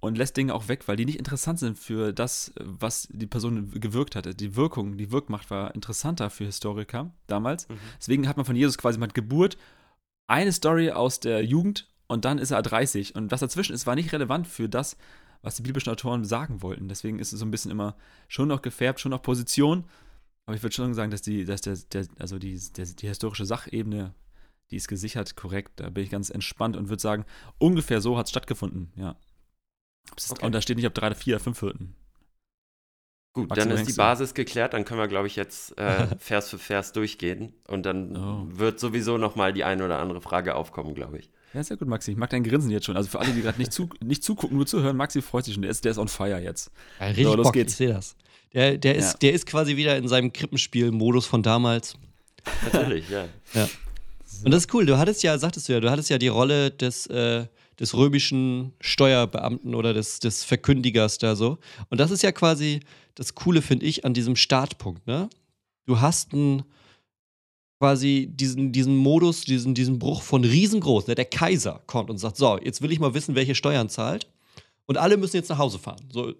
und lässt Dinge auch weg, weil die nicht interessant sind für das, was die Person gewirkt hatte. Die Wirkung, die Wirkmacht war interessanter für Historiker damals. Mhm. Deswegen hat man von Jesus quasi mit Geburt eine Story aus der Jugend und dann ist er 30. Und was dazwischen ist, war nicht relevant für das, was die biblischen Autoren sagen wollten. Deswegen ist es so ein bisschen immer schon noch gefärbt, schon noch Position. Aber ich würde schon sagen, dass die, dass der, der also die, der, die historische Sachebene, die ist gesichert korrekt. Da bin ich ganz entspannt und würde sagen, ungefähr so hat es stattgefunden, ja. Okay. Und da steht nicht, ob drei, vier, fünf Hürden. Gut, Maximum dann ist die Basis geklärt, dann können wir, glaube ich, jetzt äh, Vers für Vers durchgehen und dann oh. wird sowieso nochmal die eine oder andere Frage aufkommen, glaube ich. Ja, sehr gut, Maxi. Ich mag dein Grinsen jetzt schon. Also für alle, die gerade nicht, zu, nicht zugucken, nur zuhören, Maxi freut sich schon. Der ist, der ist on fire jetzt. Ja, richtig so, los Bock, geht's. Ich sehe das. Der, der, ist, ja. der ist quasi wieder in seinem Krippenspiel-Modus von damals. Natürlich, ja. ja. Und das ist cool. Du hattest ja, sagtest du ja, du hattest ja die Rolle des, äh, des römischen Steuerbeamten oder des, des Verkündigers da so. Und das ist ja quasi das Coole, finde ich, an diesem Startpunkt. Ne? Du hast einen quasi diesen, diesen Modus, diesen, diesen Bruch von riesengroß. Ne? Der Kaiser kommt und sagt: So, jetzt will ich mal wissen, welche Steuern zahlt. Und alle müssen jetzt nach Hause fahren. So,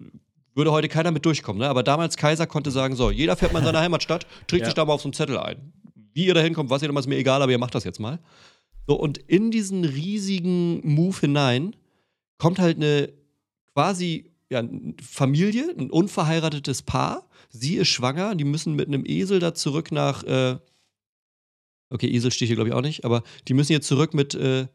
würde heute keiner mit durchkommen. Ne? Aber damals Kaiser konnte sagen: So, jeder fährt mal in seine Heimatstadt, trägt ja. sich da mal auf so einen Zettel ein. Wie ihr da hinkommt, was ihr damals, ist mir egal, aber ihr macht das jetzt mal. So, und in diesen riesigen Move hinein kommt halt eine quasi ja, Familie, ein unverheiratetes Paar. Sie ist schwanger, die müssen mit einem Esel da zurück nach. Äh okay, Esel steht hier, glaube ich, auch nicht, aber die müssen jetzt zurück mit. Äh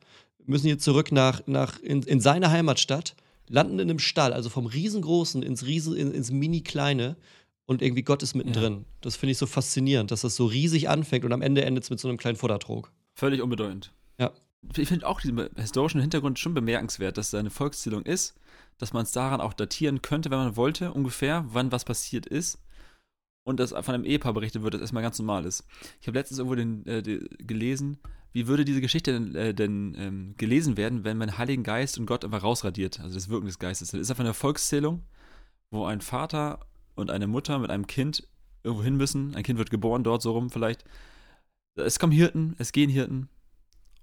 müssen jetzt zurück nach, nach in, in seine Heimatstadt, landen in einem Stall, also vom riesengroßen ins, Riesen, in, ins mini-kleine und irgendwie Gott ist mittendrin. Ja. Das finde ich so faszinierend, dass das so riesig anfängt und am Ende endet es mit so einem kleinen Futtertrog. Völlig unbedeutend. Ja. Ich finde auch diesen historischen Hintergrund schon bemerkenswert, dass da eine Volkszählung ist, dass man es daran auch datieren könnte, wenn man wollte, ungefähr, wann was passiert ist. Und dass von einem Ehepaar berichtet wird, das erstmal ganz normal ist. Ich habe letztens irgendwo den, äh, gelesen, wie würde diese Geschichte denn, äh, denn ähm, gelesen werden, wenn man Heiligen Geist und Gott einfach rausradiert, also das Wirken des Geistes. Das ist einfach eine Volkszählung, wo ein Vater und eine Mutter mit einem Kind irgendwo hin müssen. Ein Kind wird geboren, dort so rum vielleicht. Es kommen Hirten, es gehen Hirten,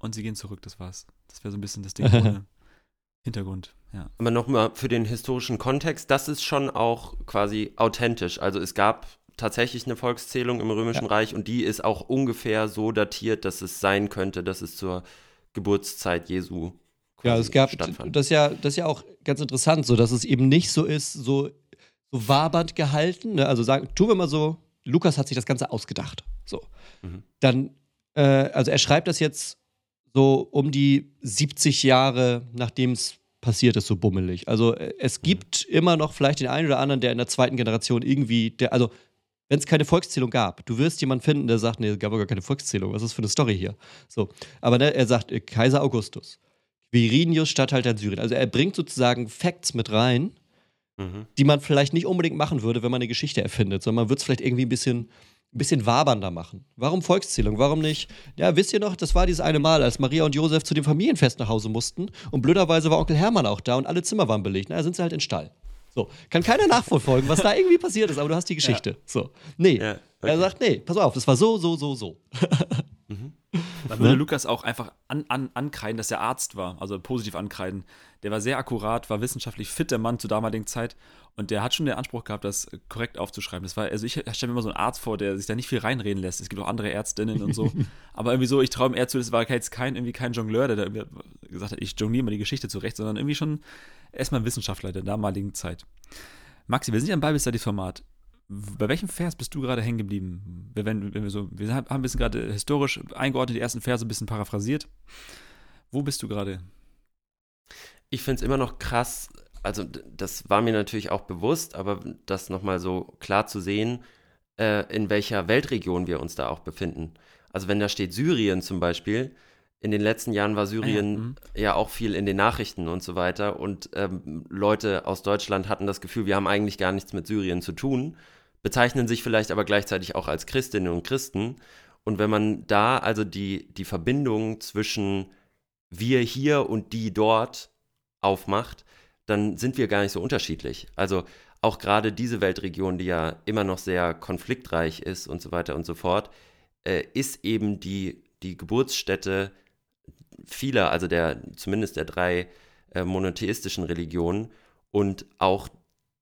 und sie gehen zurück, das war's. Das wäre so ein bisschen das Ding ohne Hintergrund, ja. Aber nochmal für den historischen Kontext, das ist schon auch quasi authentisch. Also es gab tatsächlich eine Volkszählung im Römischen ja. Reich und die ist auch ungefähr so datiert, dass es sein könnte, dass es zur Geburtszeit Jesu ja, es gab stattfand. das ja, das ist ja auch ganz interessant, so dass es eben nicht so ist, so, so wabernd gehalten. Ne? Also sagen, tun wir mal so, Lukas hat sich das Ganze ausgedacht. So. Mhm. Dann, äh, also er schreibt das jetzt so um die 70 Jahre, nachdem es passiert ist, so bummelig. Also äh, es gibt immer noch vielleicht den einen oder anderen, der in der zweiten Generation irgendwie, der, also wenn es keine Volkszählung gab, du wirst jemanden finden, der sagt, nee, es gab gar keine Volkszählung, was ist das für eine Story hier? So, aber ne, er sagt, äh, Kaiser Augustus, Quirinius, Statthalter in Syrien. Also er bringt sozusagen Facts mit rein, mhm. die man vielleicht nicht unbedingt machen würde, wenn man eine Geschichte erfindet, sondern man würde es vielleicht irgendwie ein bisschen ein bisschen wabernder machen. Warum Volkszählung? Warum nicht? Ja, wisst ihr noch, das war dieses eine Mal, als Maria und Josef zu dem Familienfest nach Hause mussten und blöderweise war Onkel Hermann auch da und alle Zimmer waren belegt. Na, da sind sie halt in Stall. So, kann keiner nachverfolgen, was da irgendwie passiert ist, aber du hast die Geschichte. Ja. So, nee. Ja, okay. Er sagt, nee, pass auf, das war so, so, so, so. mhm. Man würde ne? Lukas auch einfach an, an, ankreiden, dass er Arzt war, also positiv ankreiden. Der war sehr akkurat, war wissenschaftlich fit, der Mann zur damaligen Zeit. Und der hat schon den Anspruch gehabt, das korrekt aufzuschreiben. Das war, also ich stelle mir immer so einen Arzt vor, der sich da nicht viel reinreden lässt. Es gibt auch andere Ärztinnen und so. Aber irgendwie so, ich traue ihm eher zu, das war jetzt kein, irgendwie kein Jongleur, der da gesagt hat, ich jongliere mal die Geschichte zurecht, sondern irgendwie schon erstmal ein Wissenschaftler der damaligen Zeit. Maxi, wir sind ja im Bible Studies Format. Bei welchem Vers bist du gerade hängen geblieben? Wenn, wenn wir, so, wir haben ein bisschen gerade historisch eingeordnet, die ersten Verse ein bisschen paraphrasiert. Wo bist du gerade? Ich finde es immer noch krass, also das war mir natürlich auch bewusst, aber das nochmal so klar zu sehen, äh, in welcher Weltregion wir uns da auch befinden. Also wenn da steht Syrien zum Beispiel, in den letzten Jahren war Syrien ah, ja, ja, auch viel in den Nachrichten und so weiter. Und ähm, Leute aus Deutschland hatten das Gefühl, wir haben eigentlich gar nichts mit Syrien zu tun, bezeichnen sich vielleicht aber gleichzeitig auch als Christinnen und Christen. Und wenn man da also die, die Verbindung zwischen wir hier und die dort aufmacht, dann sind wir gar nicht so unterschiedlich. Also auch gerade diese Weltregion, die ja immer noch sehr konfliktreich ist und so weiter und so fort, äh, ist eben die, die Geburtsstätte vieler, also der, zumindest der drei äh, monotheistischen Religionen und auch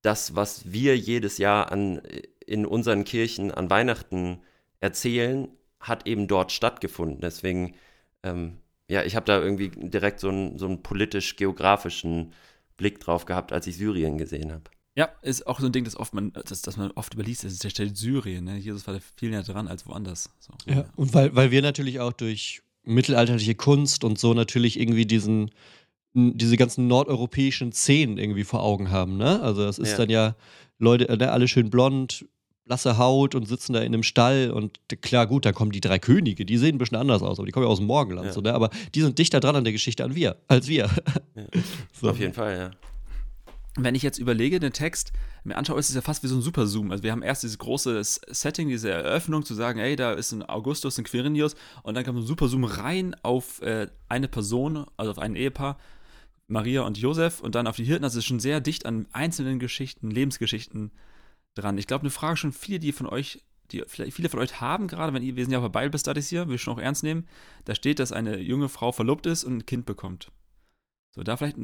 das, was wir jedes Jahr an, in unseren Kirchen an Weihnachten erzählen, hat eben dort stattgefunden. Deswegen, ähm, ja, ich habe da irgendwie direkt so einen, so einen politisch-geografischen Blick drauf gehabt, als ich Syrien gesehen habe. Ja, ist auch so ein Ding, das, oft man, das, das man oft überliest. Das ist der Stelle Syrien. Ne? Jesus war da viel näher dran als woanders. So. Ja, und weil, weil wir natürlich auch durch mittelalterliche Kunst und so natürlich irgendwie diesen, diese ganzen nordeuropäischen Szenen irgendwie vor Augen haben. Ne? Also, das ist ja. dann ja Leute, ne, alle schön blond, blasse Haut und sitzen da in einem Stall und klar, gut, da kommen die drei Könige, die sehen ein bisschen anders aus, aber die kommen ja aus dem Morgenland, ja. so, ne? aber die sind dichter dran an der Geschichte an wir, als wir. Ja. So. Auf jeden Fall, ja. Wenn ich jetzt überlege, den Text mir anschaue, ist es ja fast wie so ein Superzoom. Also wir haben erst dieses große Setting, diese Eröffnung, zu sagen, ey, da ist ein Augustus, ein Quirinius und dann kommt ein Superzoom rein auf äh, eine Person, also auf ein Ehepaar, Maria und Josef und dann auf die Hirten. Also es ist schon sehr dicht an einzelnen Geschichten, Lebensgeschichten dran. Ich glaube, eine Frage schon viele, die von euch, die vielleicht viele von euch haben, gerade wenn ihr, wir sind ja auch bei Bible Studies hier, wir schon auch ernst nehmen, da steht, dass eine junge Frau verlobt ist und ein Kind bekommt. So, da vielleicht,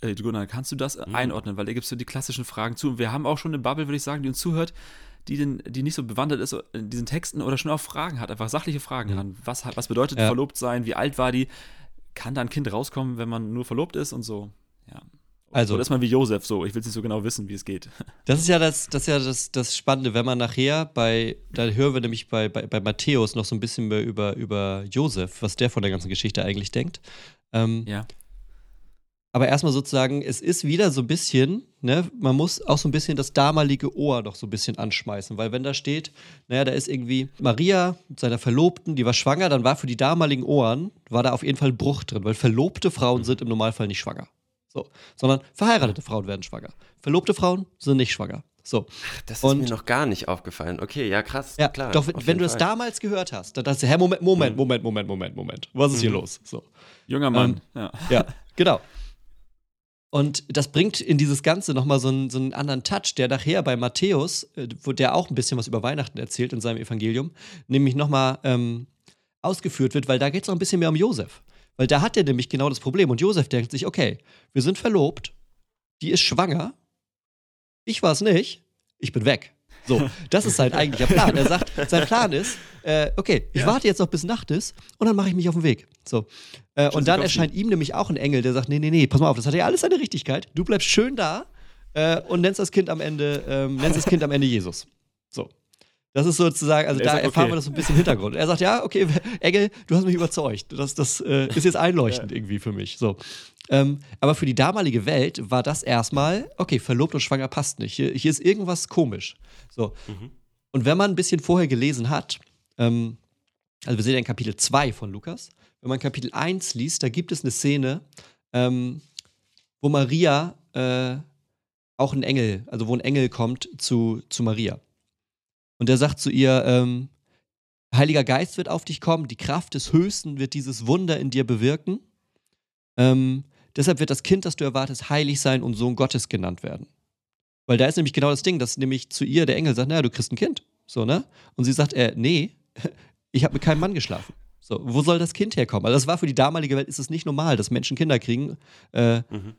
äh, Gunnar, kannst du das mhm. einordnen? Weil da gibt es so die klassischen Fragen zu. Und wir haben auch schon eine Bubble, würde ich sagen, die uns zuhört, die, den, die nicht so bewandert ist in diesen Texten oder schon auch Fragen hat, einfach sachliche Fragen mhm. an. Was, was bedeutet ja. verlobt sein? Wie alt war die? Kann da ein Kind rauskommen, wenn man nur verlobt ist und so? Ja. Also, Oder ist man wie Josef so? Ich will nicht so genau wissen, wie es geht. Das ist ja das, das, ist ja das, das Spannende, wenn man nachher bei, da hören wir nämlich bei, bei, bei Matthäus noch so ein bisschen mehr über, über Josef, was der von der ganzen Geschichte eigentlich denkt. Ähm, ja. Aber erstmal sozusagen, es ist wieder so ein bisschen, ne, man muss auch so ein bisschen das damalige Ohr noch so ein bisschen anschmeißen, weil wenn da steht, naja, da ist irgendwie Maria mit seiner Verlobten, die war schwanger, dann war für die damaligen Ohren, war da auf jeden Fall ein Bruch drin, weil verlobte Frauen sind im Normalfall nicht schwanger. So, sondern verheiratete Frauen werden schwanger. Verlobte Frauen sind nicht schwanger. So. Das ist und, mir noch gar nicht aufgefallen. Okay, ja, krass. Ja, klar. Doch, wenn du es damals gehört hast, dann dachte du, hä, Moment, Moment, mhm. Moment, Moment, Moment, Moment. Was ist mhm. hier los? So. Junger Mann. Ähm, ja. ja, genau. Und das bringt in dieses Ganze nochmal so einen, so einen anderen Touch, der nachher bei Matthäus, äh, wo der auch ein bisschen was über Weihnachten erzählt in seinem Evangelium, nämlich nochmal ähm, ausgeführt wird, weil da geht es noch ein bisschen mehr um Josef. Weil da hat er nämlich genau das Problem. Und Josef denkt sich, okay, wir sind verlobt, die ist schwanger, ich war es nicht, ich bin weg. So, das ist sein eigentlicher Plan. Er sagt, sein Plan ist, äh, okay, ich ja. warte jetzt noch bis Nacht ist und dann mache ich mich auf den Weg. So. Äh, und dann erscheint ihm nämlich auch ein Engel, der sagt, nee, nee, nee, pass mal auf, das hat ja alles seine Richtigkeit. Du bleibst schön da äh, und nennst das Kind am Ende, ähm, nennst das Kind am Ende Jesus. So. Das ist sozusagen, also da sagt, erfahren okay. wir das so ein bisschen Hintergrund. Er sagt, ja, okay, Engel, du hast mich überzeugt. Das, das äh, ist jetzt einleuchtend ja. irgendwie für mich. So. Ähm, aber für die damalige Welt war das erstmal, okay, verlobt und schwanger passt nicht. Hier, hier ist irgendwas komisch. So. Mhm. Und wenn man ein bisschen vorher gelesen hat, ähm, also wir sehen ja in Kapitel 2 von Lukas, wenn man Kapitel 1 liest, da gibt es eine Szene, ähm, wo Maria äh, auch ein Engel, also wo ein Engel kommt zu, zu Maria. Und er sagt zu ihr, ähm, Heiliger Geist wird auf dich kommen, die Kraft des Höchsten wird dieses Wunder in dir bewirken. Ähm, deshalb wird das Kind, das du erwartest, heilig sein und Sohn Gottes genannt werden. Weil da ist nämlich genau das Ding, dass nämlich zu ihr der Engel sagt, naja, du kriegst ein Kind. So, ne? Und sie sagt, äh, nee, ich habe mit keinem Mann geschlafen. So, wo soll das Kind herkommen? Also das war für die damalige Welt ist es nicht normal, dass Menschen Kinder kriegen, äh, mhm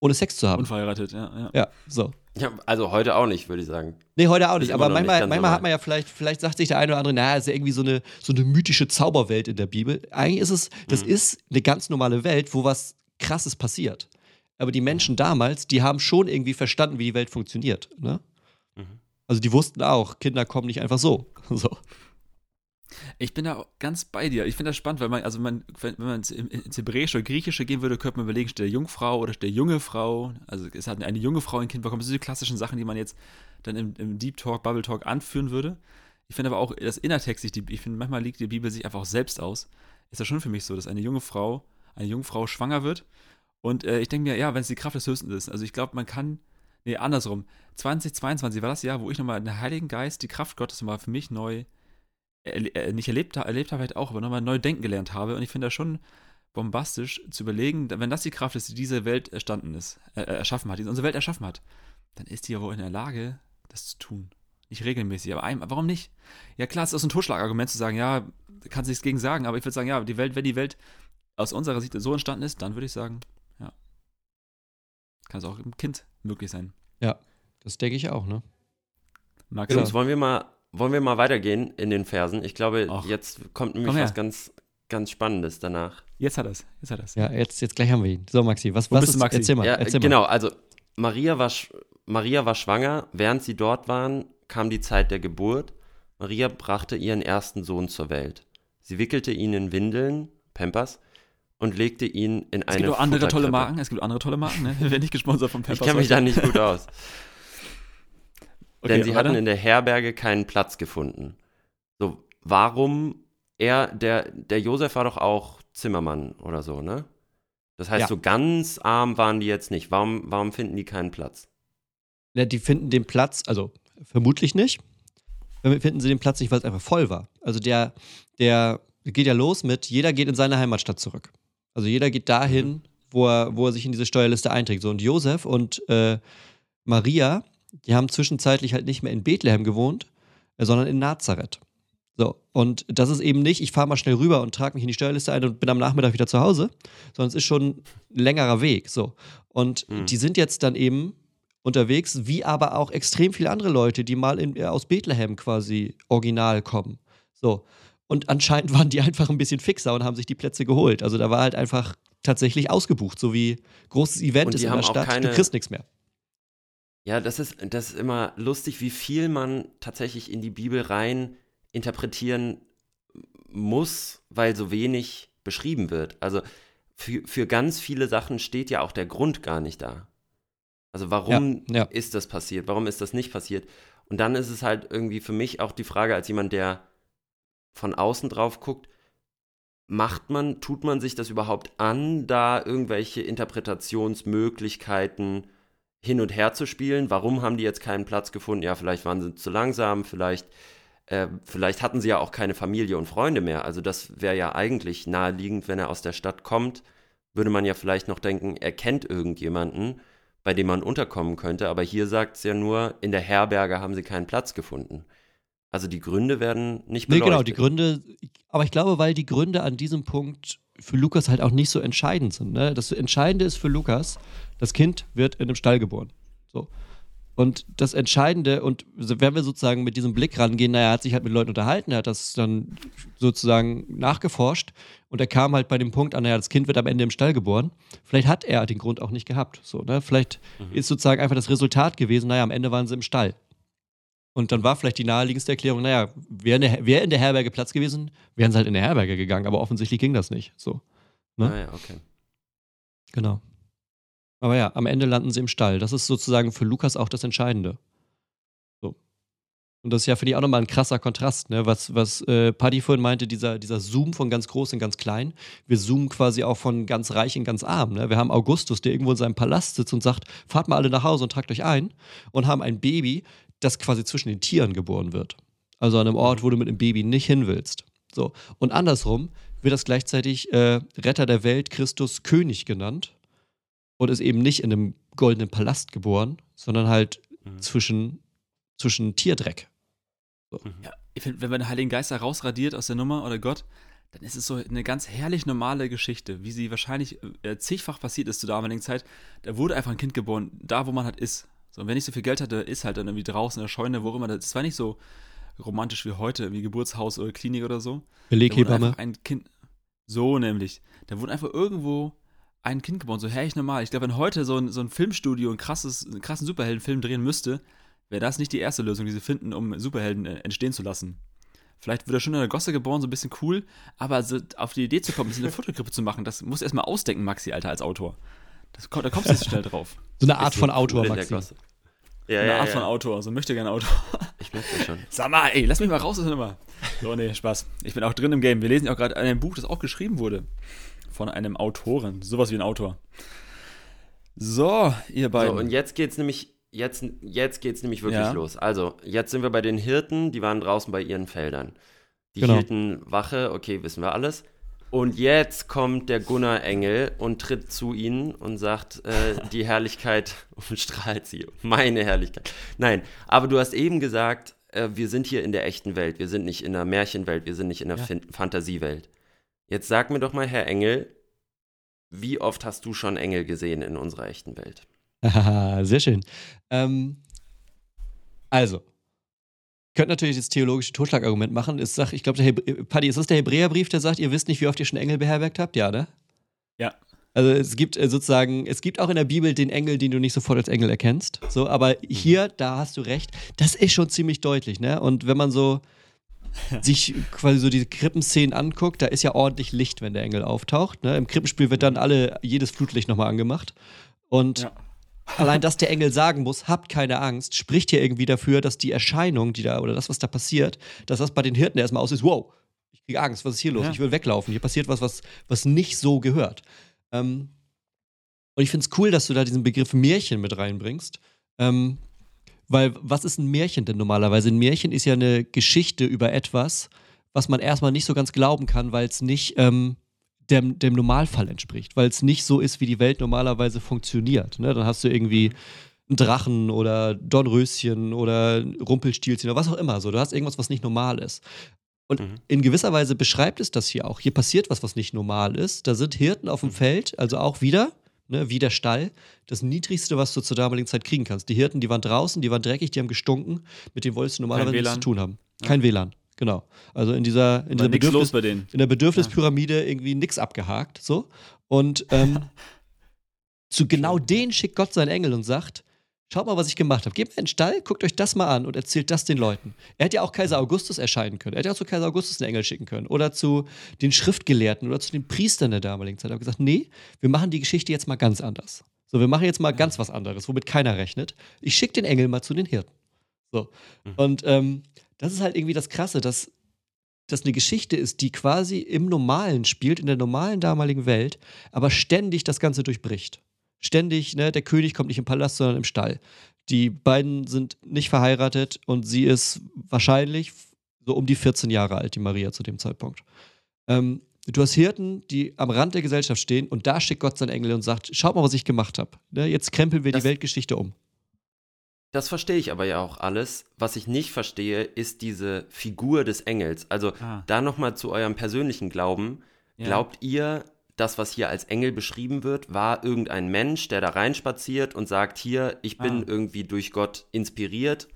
ohne Sex zu haben. Unverheiratet, ja. Ja, ja so. Ja, also heute auch nicht, würde ich sagen. Nee, heute auch nicht. Aber manchmal, manchmal hat man ja vielleicht, vielleicht sagt sich der eine oder andere, naja, ist ja irgendwie so eine, so eine mythische Zauberwelt in der Bibel. Eigentlich ist es, das mhm. ist eine ganz normale Welt, wo was Krasses passiert. Aber die Menschen damals, die haben schon irgendwie verstanden, wie die Welt funktioniert. Ne? Mhm. Also die wussten auch, Kinder kommen nicht einfach so. so. Ich bin da ganz bei dir. Ich finde das spannend, weil man, also man, wenn man ins, ins Hebräische oder Griechische gehen würde, könnte man überlegen, steht der Jungfrau oder steht der junge Frau. Also es hat eine junge Frau ein Kind bekommen. Das sind die klassischen Sachen, die man jetzt dann im, im Deep Talk, Bubble Talk anführen würde. Ich finde aber auch, das Innertext, ich finde, manchmal liegt die Bibel sich einfach auch selbst aus. Ist das schon für mich so, dass eine junge Frau, eine junge Frau schwanger wird. Und äh, ich denke mir, ja, wenn es die Kraft des Höchsten ist. Also ich glaube, man kann, nee, andersrum. 2022 war das Jahr, wo ich nochmal den Heiligen Geist, die Kraft Gottes mal für mich neu äh, nicht erlebt, erlebt habe, halt auch, aber nochmal neu denken gelernt habe. Und ich finde das schon bombastisch zu überlegen, wenn das die Kraft ist, die diese Welt erstanden ist, äh, äh, erschaffen hat, die unsere Welt erschaffen hat, dann ist die ja wohl in der Lage, das zu tun. Nicht regelmäßig, aber ein, warum nicht? Ja klar, es ist ein Totschlagargument zu sagen, ja, kannst du nichts gegen sagen, aber ich würde sagen, ja, die Welt, wenn die Welt aus unserer Sicht so entstanden ist, dann würde ich sagen. Kann es auch im Kind möglich sein. Ja, das denke ich auch, ne? Max, Jungs, wollen wir mal, wollen wir mal weitergehen in den Versen? Ich glaube, Och. jetzt kommt nämlich Komm was ganz, ganz Spannendes danach. Jetzt hat er es. Jetzt hat er's. Ja, jetzt, jetzt gleich haben wir ihn. So, Maxi, was, Wo was ist, Maxi? Erzähl mal, ja, erzähl genau, also Maria war, Maria war schwanger. Während sie dort waren, kam die Zeit der Geburt. Maria brachte ihren ersten Sohn zur Welt. Sie wickelte ihn in Windeln, Pampers, und legte ihn in eine. Es gibt auch andere tolle Marken. Es gibt andere tolle Marken. Ne? Wir werden nicht gesponsert von Pampers. Ich kenne mich da nicht gut aus. okay, Denn sie hatten in der Herberge keinen Platz gefunden. So, warum er, der, der Josef war doch auch Zimmermann oder so, ne? Das heißt, ja. so ganz arm waren die jetzt nicht. Warum, warum finden die keinen Platz? Ja, die finden den Platz, also vermutlich nicht. Finden sie den Platz nicht, weil es einfach voll war. Also der, der geht ja los mit, jeder geht in seine Heimatstadt zurück. Also jeder geht dahin, mhm. wo, er, wo er sich in diese Steuerliste einträgt. So, und Josef und äh, Maria, die haben zwischenzeitlich halt nicht mehr in Bethlehem gewohnt, äh, sondern in Nazareth. So, und das ist eben nicht, ich fahre mal schnell rüber und trage mich in die Steuerliste ein und bin am Nachmittag wieder zu Hause, sondern es ist schon ein längerer Weg. So. Und mhm. die sind jetzt dann eben unterwegs, wie aber auch extrem viele andere Leute, die mal in, äh, aus Bethlehem quasi original kommen. So. Und anscheinend waren die einfach ein bisschen fixer und haben sich die Plätze geholt. Also da war halt einfach tatsächlich ausgebucht, so wie großes Event ist in der Stadt, keine... du kriegst nichts mehr. Ja, das ist, das ist immer lustig, wie viel man tatsächlich in die Bibel rein interpretieren muss, weil so wenig beschrieben wird. Also für, für ganz viele Sachen steht ja auch der Grund gar nicht da. Also warum ja, ja. ist das passiert? Warum ist das nicht passiert? Und dann ist es halt irgendwie für mich auch die Frage als jemand, der von außen drauf guckt, macht man, tut man sich das überhaupt an, da irgendwelche Interpretationsmöglichkeiten hin und her zu spielen? Warum haben die jetzt keinen Platz gefunden? Ja, vielleicht waren sie zu langsam, vielleicht äh, vielleicht hatten sie ja auch keine Familie und Freunde mehr. Also das wäre ja eigentlich naheliegend, wenn er aus der Stadt kommt, würde man ja vielleicht noch denken, er kennt irgendjemanden, bei dem man unterkommen könnte. Aber hier sagt es ja nur, in der Herberge haben sie keinen Platz gefunden. Also die Gründe werden nicht beleuchtet. Nee, genau, die Gründe, aber ich glaube, weil die Gründe an diesem Punkt für Lukas halt auch nicht so entscheidend sind. Ne? Das Entscheidende ist für Lukas, das Kind wird in einem Stall geboren. So. Und das Entscheidende, und wenn wir sozusagen mit diesem Blick rangehen, naja, er hat sich halt mit Leuten unterhalten, er hat das dann sozusagen nachgeforscht und er kam halt bei dem Punkt an, naja, das Kind wird am Ende im Stall geboren. Vielleicht hat er den Grund auch nicht gehabt. So, ne? Vielleicht mhm. ist sozusagen einfach das Resultat gewesen, naja, am Ende waren sie im Stall. Und dann war vielleicht die naheliegendste Erklärung, naja, wäre wär in der Herberge Platz gewesen, wären sie halt in der Herberge gegangen, aber offensichtlich ging das nicht. So. Ne? Ah ja, okay. Genau. Aber ja, am Ende landen sie im Stall. Das ist sozusagen für Lukas auch das Entscheidende. So. Und das ist ja, finde ich, auch nochmal ein krasser Kontrast, ne? was, was äh, Paddy vorhin meinte, dieser, dieser Zoom von ganz groß in ganz klein. Wir zoomen quasi auch von ganz reich in ganz arm. Ne? Wir haben Augustus, der irgendwo in seinem Palast sitzt und sagt, fahrt mal alle nach Hause und tragt euch ein. Und haben ein Baby, das quasi zwischen den Tieren geboren wird. Also an einem Ort, wo du mit einem Baby nicht hin willst. So. Und andersrum wird das gleichzeitig äh, Retter der Welt, Christus, König genannt und ist eben nicht in einem goldenen Palast geboren, sondern halt mhm. zwischen, zwischen Tierdreck. So. Mhm. Ja, ich finde, wenn man den Heiligen Geist da rausradiert aus der Nummer oder Gott, dann ist es so eine ganz herrlich normale Geschichte, wie sie wahrscheinlich äh, zigfach passiert ist zur damaligen Zeit. Da wurde einfach ein Kind geboren, da wo man halt ist. So, und wenn ich so viel Geld hatte, ist halt dann irgendwie draußen in der Scheune, wo immer. Das war nicht so romantisch wie heute, wie Geburtshaus oder Klinik oder so. Beleghebamme. Ein Kind. So nämlich. Da wurde einfach irgendwo ein Kind geboren, so herrlich normal. Ich glaube, wenn heute so ein, so ein Filmstudio ein krasses, einen krassen Superheldenfilm drehen müsste, wäre das nicht die erste Lösung, die sie finden, um Superhelden äh, entstehen zu lassen. Vielleicht wird er schon in der Gosse geboren, so ein bisschen cool, aber so auf die Idee zu kommen, eine Fotogrippe zu machen, das muss erstmal ausdenken, Maxi, Alter, als Autor. Das, da kommst du nicht so schnell drauf. So eine Art von Autor, Maxi. Ja, eine ja, Art ja. von Autor, so möchte gerne Autor. Ich möchte schon. Sag mal, ey, lass mich mal raus aus der Nummer. So, nee, Spaß. Ich bin auch drin im Game. Wir lesen ja auch gerade ein Buch, das auch geschrieben wurde von einem Autoren. Sowas wie ein Autor. So, ihr beiden. So, und jetzt geht's nämlich, jetzt, jetzt geht's nämlich wirklich ja. los. Also, jetzt sind wir bei den Hirten, die waren draußen bei ihren Feldern. Die genau. hielten Wache, okay, wissen wir alles. Und jetzt kommt der Gunnar Engel und tritt zu ihnen und sagt, äh, die Herrlichkeit umstrahlt sie. Meine Herrlichkeit. Nein, aber du hast eben gesagt, äh, wir sind hier in der echten Welt. Wir sind nicht in der Märchenwelt, wir sind nicht in der ja. Fantasiewelt. Jetzt sag mir doch mal, Herr Engel, wie oft hast du schon Engel gesehen in unserer echten Welt? Sehr schön. Ähm, also, könnte natürlich das theologische Totschlagargument machen. Ich, sag, ich glaube, Paddy, ist das der Hebräerbrief, der sagt, ihr wisst nicht, wie oft ihr schon Engel beherbergt habt? Ja, ne? Ja. Also es gibt äh, sozusagen, es gibt auch in der Bibel den Engel, den du nicht sofort als Engel erkennst. So, aber mhm. hier, da hast du recht, das ist schon ziemlich deutlich, ne? Und wenn man so sich quasi so diese Krippenszenen anguckt, da ist ja ordentlich Licht, wenn der Engel auftaucht. Ne? Im Krippenspiel wird dann alle, jedes Flutlicht nochmal angemacht. Und ja. Allein, dass der Engel sagen muss, habt keine Angst, spricht hier irgendwie dafür, dass die Erscheinung, die da, oder das, was da passiert, dass das bei den Hirten erstmal aus ist, wow, ich kriege Angst, was ist hier los? Ja. Ich will weglaufen, hier passiert was, was, was nicht so gehört. Ähm, und ich finde es cool, dass du da diesen Begriff Märchen mit reinbringst. Ähm, weil was ist ein Märchen denn normalerweise? Ein Märchen ist ja eine Geschichte über etwas, was man erstmal nicht so ganz glauben kann, weil es nicht ähm, dem, dem, Normalfall entspricht, weil es nicht so ist, wie die Welt normalerweise funktioniert. Ne? Dann hast du irgendwie einen Drachen oder Dornröschen oder Rumpelstilzchen oder was auch immer. So, du hast irgendwas, was nicht normal ist. Und mhm. in gewisser Weise beschreibt es das hier auch. Hier passiert was, was nicht normal ist. Da sind Hirten auf dem mhm. Feld, also auch wieder ne, wie der Stall, das Niedrigste, was du zur damaligen Zeit kriegen kannst. Die Hirten, die waren draußen, die waren dreckig, die haben gestunken, mit denen wolltest du normalerweise nichts zu tun haben. Kein ja. WLAN, genau. Also in dieser, in, dieser Bedürfnis, in der Bedürfnispyramide ja. irgendwie nichts abgehakt, so. Und ähm, zu genau denen schickt Gott seinen Engel und sagt, Schaut mal, was ich gemacht habe. Gebt mir einen Stall, guckt euch das mal an und erzählt das den Leuten. Er hätte ja auch Kaiser Augustus erscheinen können. Er hätte auch zu Kaiser Augustus einen Engel schicken können. Oder zu den Schriftgelehrten oder zu den Priestern der damaligen Zeit. Er hat gesagt, nee, wir machen die Geschichte jetzt mal ganz anders. So, wir machen jetzt mal ganz was anderes, womit keiner rechnet. Ich schicke den Engel mal zu den Hirten. So. Mhm. Und ähm, das ist halt irgendwie das Krasse, dass das eine Geschichte ist, die quasi im Normalen spielt, in der normalen damaligen Welt, aber ständig das Ganze durchbricht ständig, ne, der König kommt nicht im Palast, sondern im Stall. Die beiden sind nicht verheiratet und sie ist wahrscheinlich so um die 14 Jahre alt, die Maria zu dem Zeitpunkt. Ähm, du hast Hirten, die am Rand der Gesellschaft stehen und da schickt Gott seinen Engel und sagt: Schaut mal, was ich gemacht habe. Ne, jetzt krempeln wir das, die Weltgeschichte um. Das verstehe ich aber ja auch alles. Was ich nicht verstehe, ist diese Figur des Engels. Also ah. da nochmal zu eurem persönlichen Glauben. Ja. Glaubt ihr, das, was hier als Engel beschrieben wird, war irgendein Mensch, der da reinspaziert und sagt, hier, ich bin ah. irgendwie durch Gott inspiriert,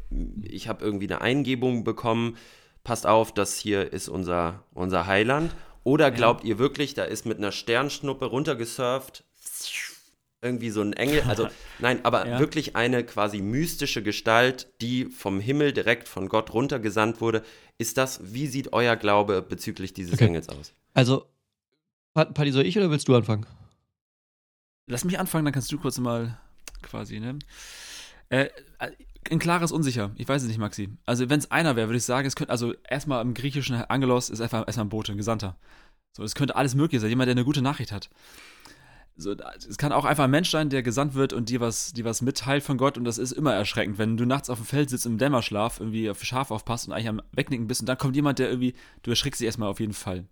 ich habe irgendwie eine Eingebung bekommen, passt auf, das hier ist unser, unser Heiland. Oder glaubt ja. ihr wirklich, da ist mit einer Sternschnuppe runtergesurft, irgendwie so ein Engel, also nein, aber ja. wirklich eine quasi mystische Gestalt, die vom Himmel direkt von Gott runtergesandt wurde. Ist das, wie sieht euer Glaube bezüglich dieses okay. Engels aus? Also Paddy, soll ich oder willst du anfangen? Lass mich anfangen, dann kannst du kurz mal quasi, ne? Äh, ein klares Unsicher. Ich weiß es nicht, Maxi. Also, wenn es einer wäre, würde ich sagen, es könnte, also erstmal im griechischen Angelos ist einfach erstmal ein Bote, ein Gesandter. So, es könnte alles möglich sein, jemand, der eine gute Nachricht hat. So, es kann auch einfach ein Mensch sein, der gesandt wird und dir was, dir was mitteilt von Gott und das ist immer erschreckend, wenn du nachts auf dem Feld sitzt im Dämmerschlaf, irgendwie auf Schaf aufpasst und eigentlich am Wegnicken bist und dann kommt jemand, der irgendwie, du erschrickst dich erstmal auf jeden Fall.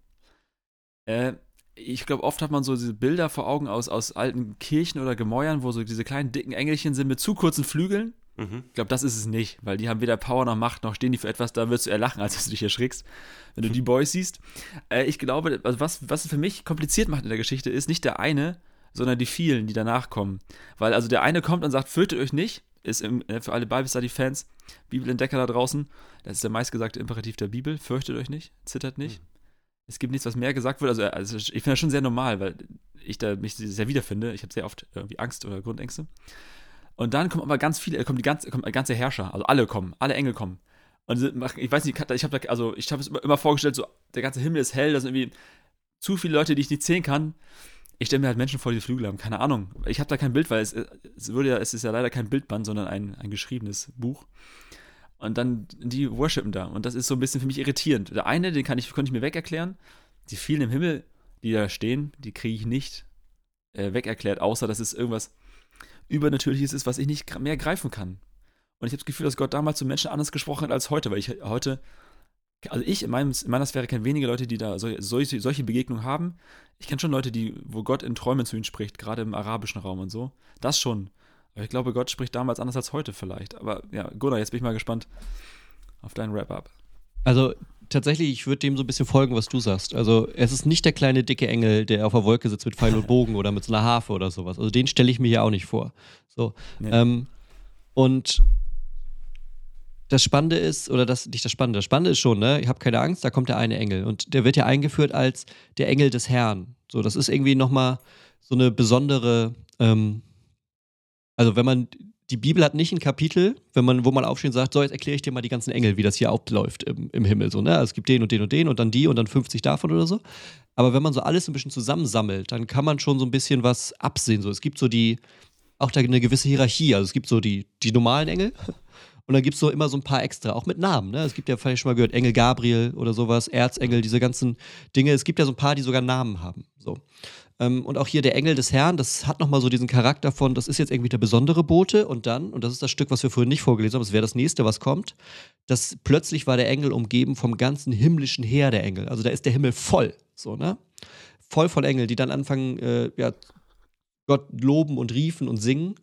Äh, ich glaube, oft hat man so diese Bilder vor Augen aus, aus alten Kirchen oder Gemäuern, wo so diese kleinen dicken Engelchen sind mit zu kurzen Flügeln. Mhm. Ich glaube, das ist es nicht, weil die haben weder Power noch Macht, noch stehen die für etwas, da wirst du eher lachen, als dass du dich erschrickst, wenn du die Boys siehst. Äh, ich glaube, also was, was es für mich kompliziert macht in der Geschichte, ist nicht der eine, sondern die vielen, die danach kommen. Weil also der eine kommt und sagt, fürchtet euch nicht, ist im, äh, für alle Bible Study Fans, Bibelentdecker da draußen, das ist der meistgesagte Imperativ der Bibel, fürchtet euch nicht, zittert nicht. Mhm es gibt nichts, was mehr gesagt wird. Also, also ich finde das schon sehr normal, weil ich da mich sehr wiederfinde. Ich habe sehr oft irgendwie Angst oder Grundängste. Und dann kommen aber ganz viele, kommen die ganze, kommen ganze Herrscher, also alle kommen, alle Engel kommen. Und ich weiß nicht, ich habe also ich habe es immer vorgestellt, so der ganze Himmel ist hell, da sind irgendwie zu viele Leute, die ich nicht zählen kann. Ich stelle mir halt Menschen vor, die Flügel haben, keine Ahnung. Ich habe da kein Bild, weil es, es, würde ja, es ist ja leider kein Bildband, sondern ein, ein geschriebenes Buch. Und dann, die worshipen da. Und das ist so ein bisschen für mich irritierend. Der eine, den kann ich, konnte ich mir weg erklären. Die vielen im Himmel, die da stehen, die kriege ich nicht äh, weg erklärt, außer dass es irgendwas Übernatürliches ist, was ich nicht mehr greifen kann. Und ich habe das Gefühl, dass Gott damals zu Menschen anders gesprochen hat als heute, weil ich heute, also ich in, meinem, in meiner Sphäre kenne wenige Leute, die da so, solche, solche Begegnungen haben. Ich kenne schon Leute, die, wo Gott in Träumen zu ihnen spricht, gerade im arabischen Raum und so. Das schon. Aber ich glaube, Gott spricht damals anders als heute vielleicht. Aber ja, Gunnar, jetzt bin ich mal gespannt auf deinen Wrap-up. Also, tatsächlich, ich würde dem so ein bisschen folgen, was du sagst. Also es ist nicht der kleine dicke Engel, der auf der Wolke sitzt mit Pfeil und Bogen oder mit so einer Harfe oder sowas. Also den stelle ich mir ja auch nicht vor. So. Nee. Ähm, und das Spannende ist, oder das nicht das Spannende, das Spannende ist schon, ne, ich habe keine Angst, da kommt der eine Engel. Und der wird ja eingeführt als der Engel des Herrn. So, das ist irgendwie nochmal so eine besondere, ähm, also wenn man, die Bibel hat nicht ein Kapitel, wenn man, wo man aufsteht und sagt, so, jetzt erkläre ich dir mal die ganzen Engel, wie das hier abläuft im, im Himmel. So, ne? Also es gibt den und den und den und dann die und dann 50 davon oder so. Aber wenn man so alles ein bisschen zusammensammelt, dann kann man schon so ein bisschen was absehen. So, es gibt so die, auch da eine gewisse Hierarchie. Also es gibt so die, die normalen Engel und dann gibt es so immer so ein paar extra, auch mit Namen. Ne? Es gibt ja vielleicht schon mal gehört, Engel Gabriel oder sowas, Erzengel, diese ganzen Dinge. Es gibt ja so ein paar, die sogar Namen haben. So. Ähm, und auch hier der Engel des Herrn, das hat nochmal so diesen Charakter von, das ist jetzt irgendwie der besondere Bote. Und dann, und das ist das Stück, was wir vorhin nicht vorgelesen haben, das wäre das nächste, was kommt, dass plötzlich war der Engel umgeben vom ganzen himmlischen Heer der Engel. Also da ist der Himmel voll. So, ne? Voll von Engel, die dann anfangen, äh, ja, Gott loben und riefen und singen.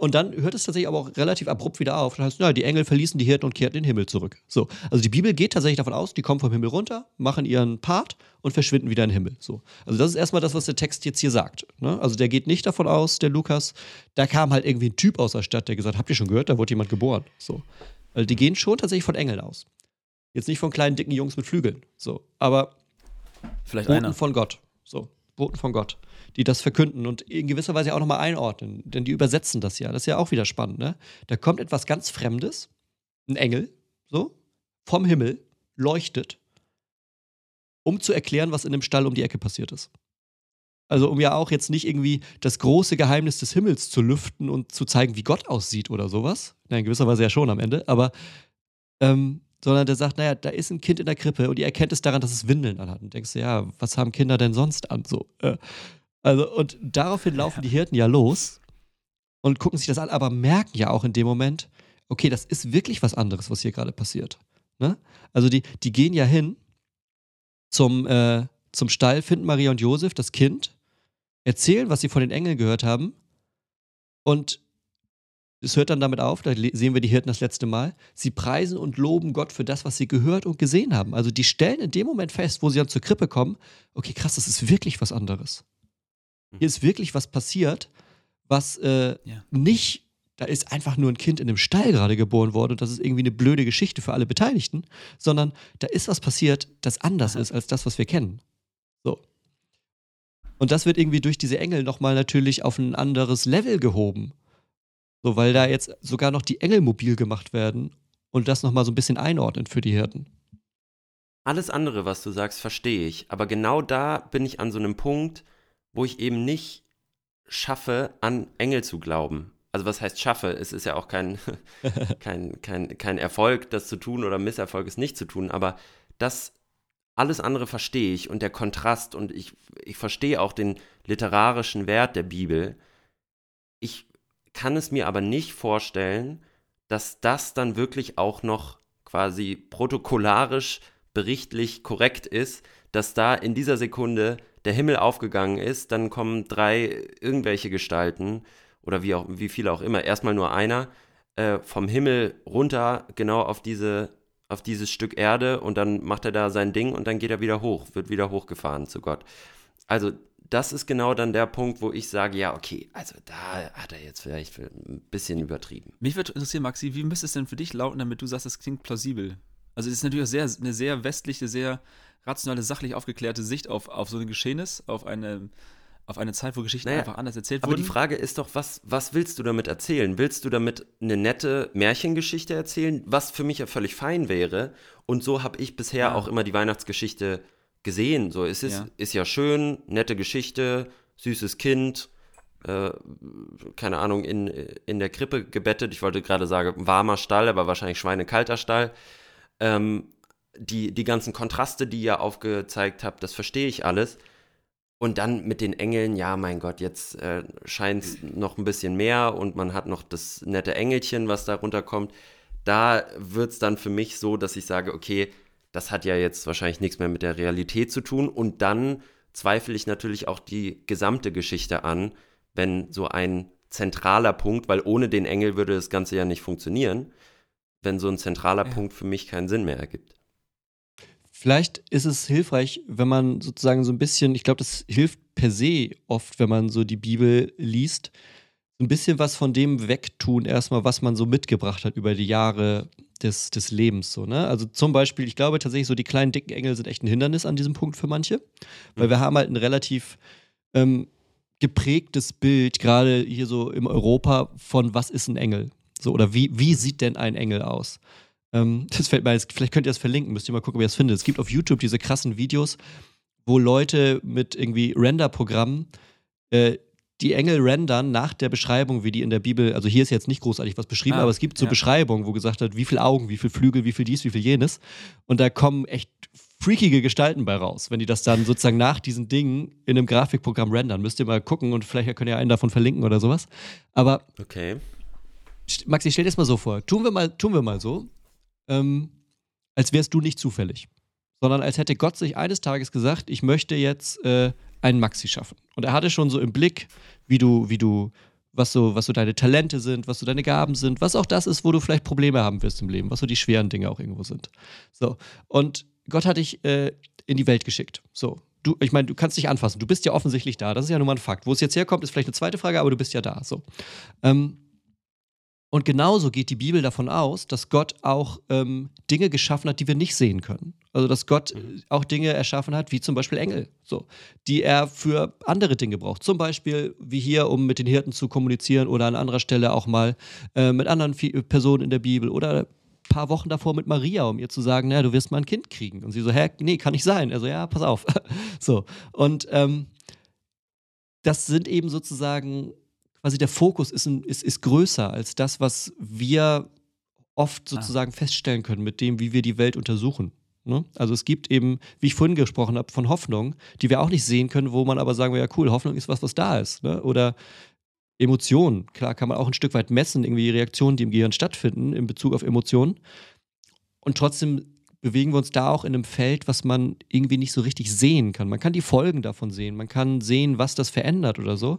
Und dann hört es tatsächlich aber auch relativ abrupt wieder auf. Das heißt, na, die Engel verließen die Hirten und kehrten in den Himmel zurück. So. Also die Bibel geht tatsächlich davon aus, die kommen vom Himmel runter, machen ihren Part und verschwinden wieder in den Himmel. So. Also das ist erstmal das, was der Text jetzt hier sagt. Ne? Also der geht nicht davon aus, der Lukas, da kam halt irgendwie ein Typ aus der Stadt, der gesagt hat, habt ihr schon gehört, da wurde jemand geboren. So. Also die gehen schon tatsächlich von Engeln aus. Jetzt nicht von kleinen, dicken Jungs mit Flügeln. So. Aber Vielleicht Boten einer. von Gott. So. Boten von Gott die das verkünden und in gewisser Weise auch nochmal einordnen. Denn die übersetzen das ja. Das ist ja auch wieder spannend. Ne? Da kommt etwas ganz Fremdes, ein Engel, so, vom Himmel, leuchtet, um zu erklären, was in dem Stall um die Ecke passiert ist. Also um ja auch jetzt nicht irgendwie das große Geheimnis des Himmels zu lüften und zu zeigen, wie Gott aussieht oder sowas. Na, in gewisser Weise ja schon am Ende, aber ähm, sondern der sagt, naja, da ist ein Kind in der Krippe und ihr erkennt es daran, dass es Windeln anhat. Und denkst du, ja, was haben Kinder denn sonst an? So, äh, also, und daraufhin laufen die Hirten ja los und gucken sich das an, aber merken ja auch in dem Moment, okay, das ist wirklich was anderes, was hier gerade passiert. Ne? Also, die, die gehen ja hin zum, äh, zum Stall, finden Maria und Josef, das Kind, erzählen, was sie von den Engeln gehört haben und es hört dann damit auf, da sehen wir die Hirten das letzte Mal. Sie preisen und loben Gott für das, was sie gehört und gesehen haben. Also die stellen in dem Moment fest, wo sie dann zur Krippe kommen, okay, krass, das ist wirklich was anderes. Hier ist wirklich was passiert, was äh, ja. nicht, da ist einfach nur ein Kind in einem Stall gerade geboren worden und das ist irgendwie eine blöde Geschichte für alle Beteiligten, sondern da ist was passiert, das anders Aha. ist als das, was wir kennen. So. Und das wird irgendwie durch diese Engel nochmal natürlich auf ein anderes Level gehoben. So, weil da jetzt sogar noch die Engel mobil gemacht werden und das nochmal so ein bisschen einordnen für die Hirten. Alles andere, was du sagst, verstehe ich. Aber genau da bin ich an so einem Punkt, wo ich eben nicht schaffe, an Engel zu glauben. Also was heißt schaffe? Es ist ja auch kein, kein, kein, kein Erfolg, das zu tun oder Misserfolg, es nicht zu tun, aber das alles andere verstehe ich und der Kontrast und ich, ich verstehe auch den literarischen Wert der Bibel. Ich kann es mir aber nicht vorstellen, dass das dann wirklich auch noch quasi protokollarisch berichtlich korrekt ist, dass da in dieser Sekunde der Himmel aufgegangen ist, dann kommen drei irgendwelche Gestalten oder wie, auch, wie viele auch immer, erstmal nur einer, äh, vom Himmel runter genau auf diese auf dieses Stück Erde und dann macht er da sein Ding und dann geht er wieder hoch, wird wieder hochgefahren zu Gott. Also das ist genau dann der Punkt, wo ich sage, ja, okay, also da hat er jetzt vielleicht ein bisschen übertrieben. Mich würde interessieren, Maxi, wie müsste es denn für dich lauten, damit du sagst, das klingt plausibel? Also es ist natürlich sehr, eine sehr westliche, sehr rationale, sachlich aufgeklärte Sicht auf, auf so ein Geschehnis, auf eine, auf eine Zeit, wo Geschichten naja, einfach anders erzählt aber wurden. Aber die Frage ist doch, was, was willst du damit erzählen? Willst du damit eine nette Märchengeschichte erzählen, was für mich ja völlig fein wäre? Und so habe ich bisher ja. auch immer die Weihnachtsgeschichte gesehen. So, es ist ja. ist ja schön, nette Geschichte, süßes Kind, äh, keine Ahnung, in, in der Krippe gebettet. Ich wollte gerade sagen, warmer Stall, aber wahrscheinlich schweinekalter Stall. Ähm, die, die ganzen Kontraste, die ihr aufgezeigt habt, das verstehe ich alles. Und dann mit den Engeln, ja, mein Gott, jetzt äh, scheint es noch ein bisschen mehr und man hat noch das nette Engelchen, was da runterkommt. Da wird es dann für mich so, dass ich sage, okay, das hat ja jetzt wahrscheinlich nichts mehr mit der Realität zu tun. Und dann zweifle ich natürlich auch die gesamte Geschichte an, wenn so ein zentraler Punkt, weil ohne den Engel würde das Ganze ja nicht funktionieren, wenn so ein zentraler ja. Punkt für mich keinen Sinn mehr ergibt. Vielleicht ist es hilfreich, wenn man sozusagen so ein bisschen, ich glaube, das hilft per se oft, wenn man so die Bibel liest, so ein bisschen was von dem wegtun, erstmal, was man so mitgebracht hat über die Jahre des, des Lebens. So, ne? Also zum Beispiel, ich glaube tatsächlich, so die kleinen dicken Engel sind echt ein Hindernis an diesem Punkt für manche, weil mhm. wir haben halt ein relativ ähm, geprägtes Bild, gerade hier so im Europa, von was ist ein Engel? So, oder wie, wie sieht denn ein Engel aus? Ähm, das fällt mir jetzt, vielleicht könnt ihr das verlinken, müsst ihr mal gucken, wie ihr das findet. Es gibt auf YouTube diese krassen Videos, wo Leute mit irgendwie Render-Programmen äh, die Engel rendern nach der Beschreibung, wie die in der Bibel, also hier ist jetzt nicht großartig was beschrieben, ah, aber es gibt so ja. Beschreibungen, wo gesagt wird, wie viele Augen, wie viele Flügel, wie viel dies, wie viel jenes. Und da kommen echt freakige Gestalten bei raus, wenn die das dann sozusagen nach diesen Dingen in einem Grafikprogramm rendern. Müsst ihr mal gucken und vielleicht könnt ihr einen davon verlinken oder sowas. Aber okay. Maxi, stell dir das mal so vor. Tun wir mal, tun wir mal so, ähm, als wärst du nicht zufällig, sondern als hätte Gott sich eines Tages gesagt, ich möchte jetzt äh, einen Maxi schaffen. Und er hatte schon so im Blick, wie du, wie du, was so, was so deine Talente sind, was so deine Gaben sind, was auch das ist, wo du vielleicht Probleme haben wirst im Leben, was so die schweren Dinge auch irgendwo sind. So. Und Gott hat dich äh, in die Welt geschickt. So. Du, ich meine, du kannst dich anfassen. Du bist ja offensichtlich da. Das ist ja nun mal ein Fakt. Wo es jetzt herkommt, ist vielleicht eine zweite Frage, aber du bist ja da. So. Ähm, und genauso geht die Bibel davon aus, dass Gott auch ähm, Dinge geschaffen hat, die wir nicht sehen können. Also dass Gott mhm. auch Dinge erschaffen hat, wie zum Beispiel Engel, so, die er für andere Dinge braucht. Zum Beispiel wie hier, um mit den Hirten zu kommunizieren oder an anderer Stelle auch mal äh, mit anderen Personen in der Bibel oder ein paar Wochen davor mit Maria, um ihr zu sagen, naja, du wirst mal ein Kind kriegen. Und sie so, hä, nee, kann nicht sein. Also ja, pass auf. so. Und ähm, das sind eben sozusagen quasi der Fokus ist, ist, ist größer als das, was wir oft ah. sozusagen ah. feststellen können mit dem, wie wir die Welt untersuchen. Ne? Also es gibt eben, wie ich vorhin gesprochen habe, von Hoffnung, die wir auch nicht sehen können, wo man aber sagen wir, ja cool, Hoffnung ist was, was da ist. Ne? Oder Emotionen, klar kann man auch ein Stück weit messen, irgendwie Reaktionen, die im Gehirn stattfinden in Bezug auf Emotionen. Und trotzdem bewegen wir uns da auch in einem Feld, was man irgendwie nicht so richtig sehen kann. Man kann die Folgen davon sehen, man kann sehen, was das verändert oder so.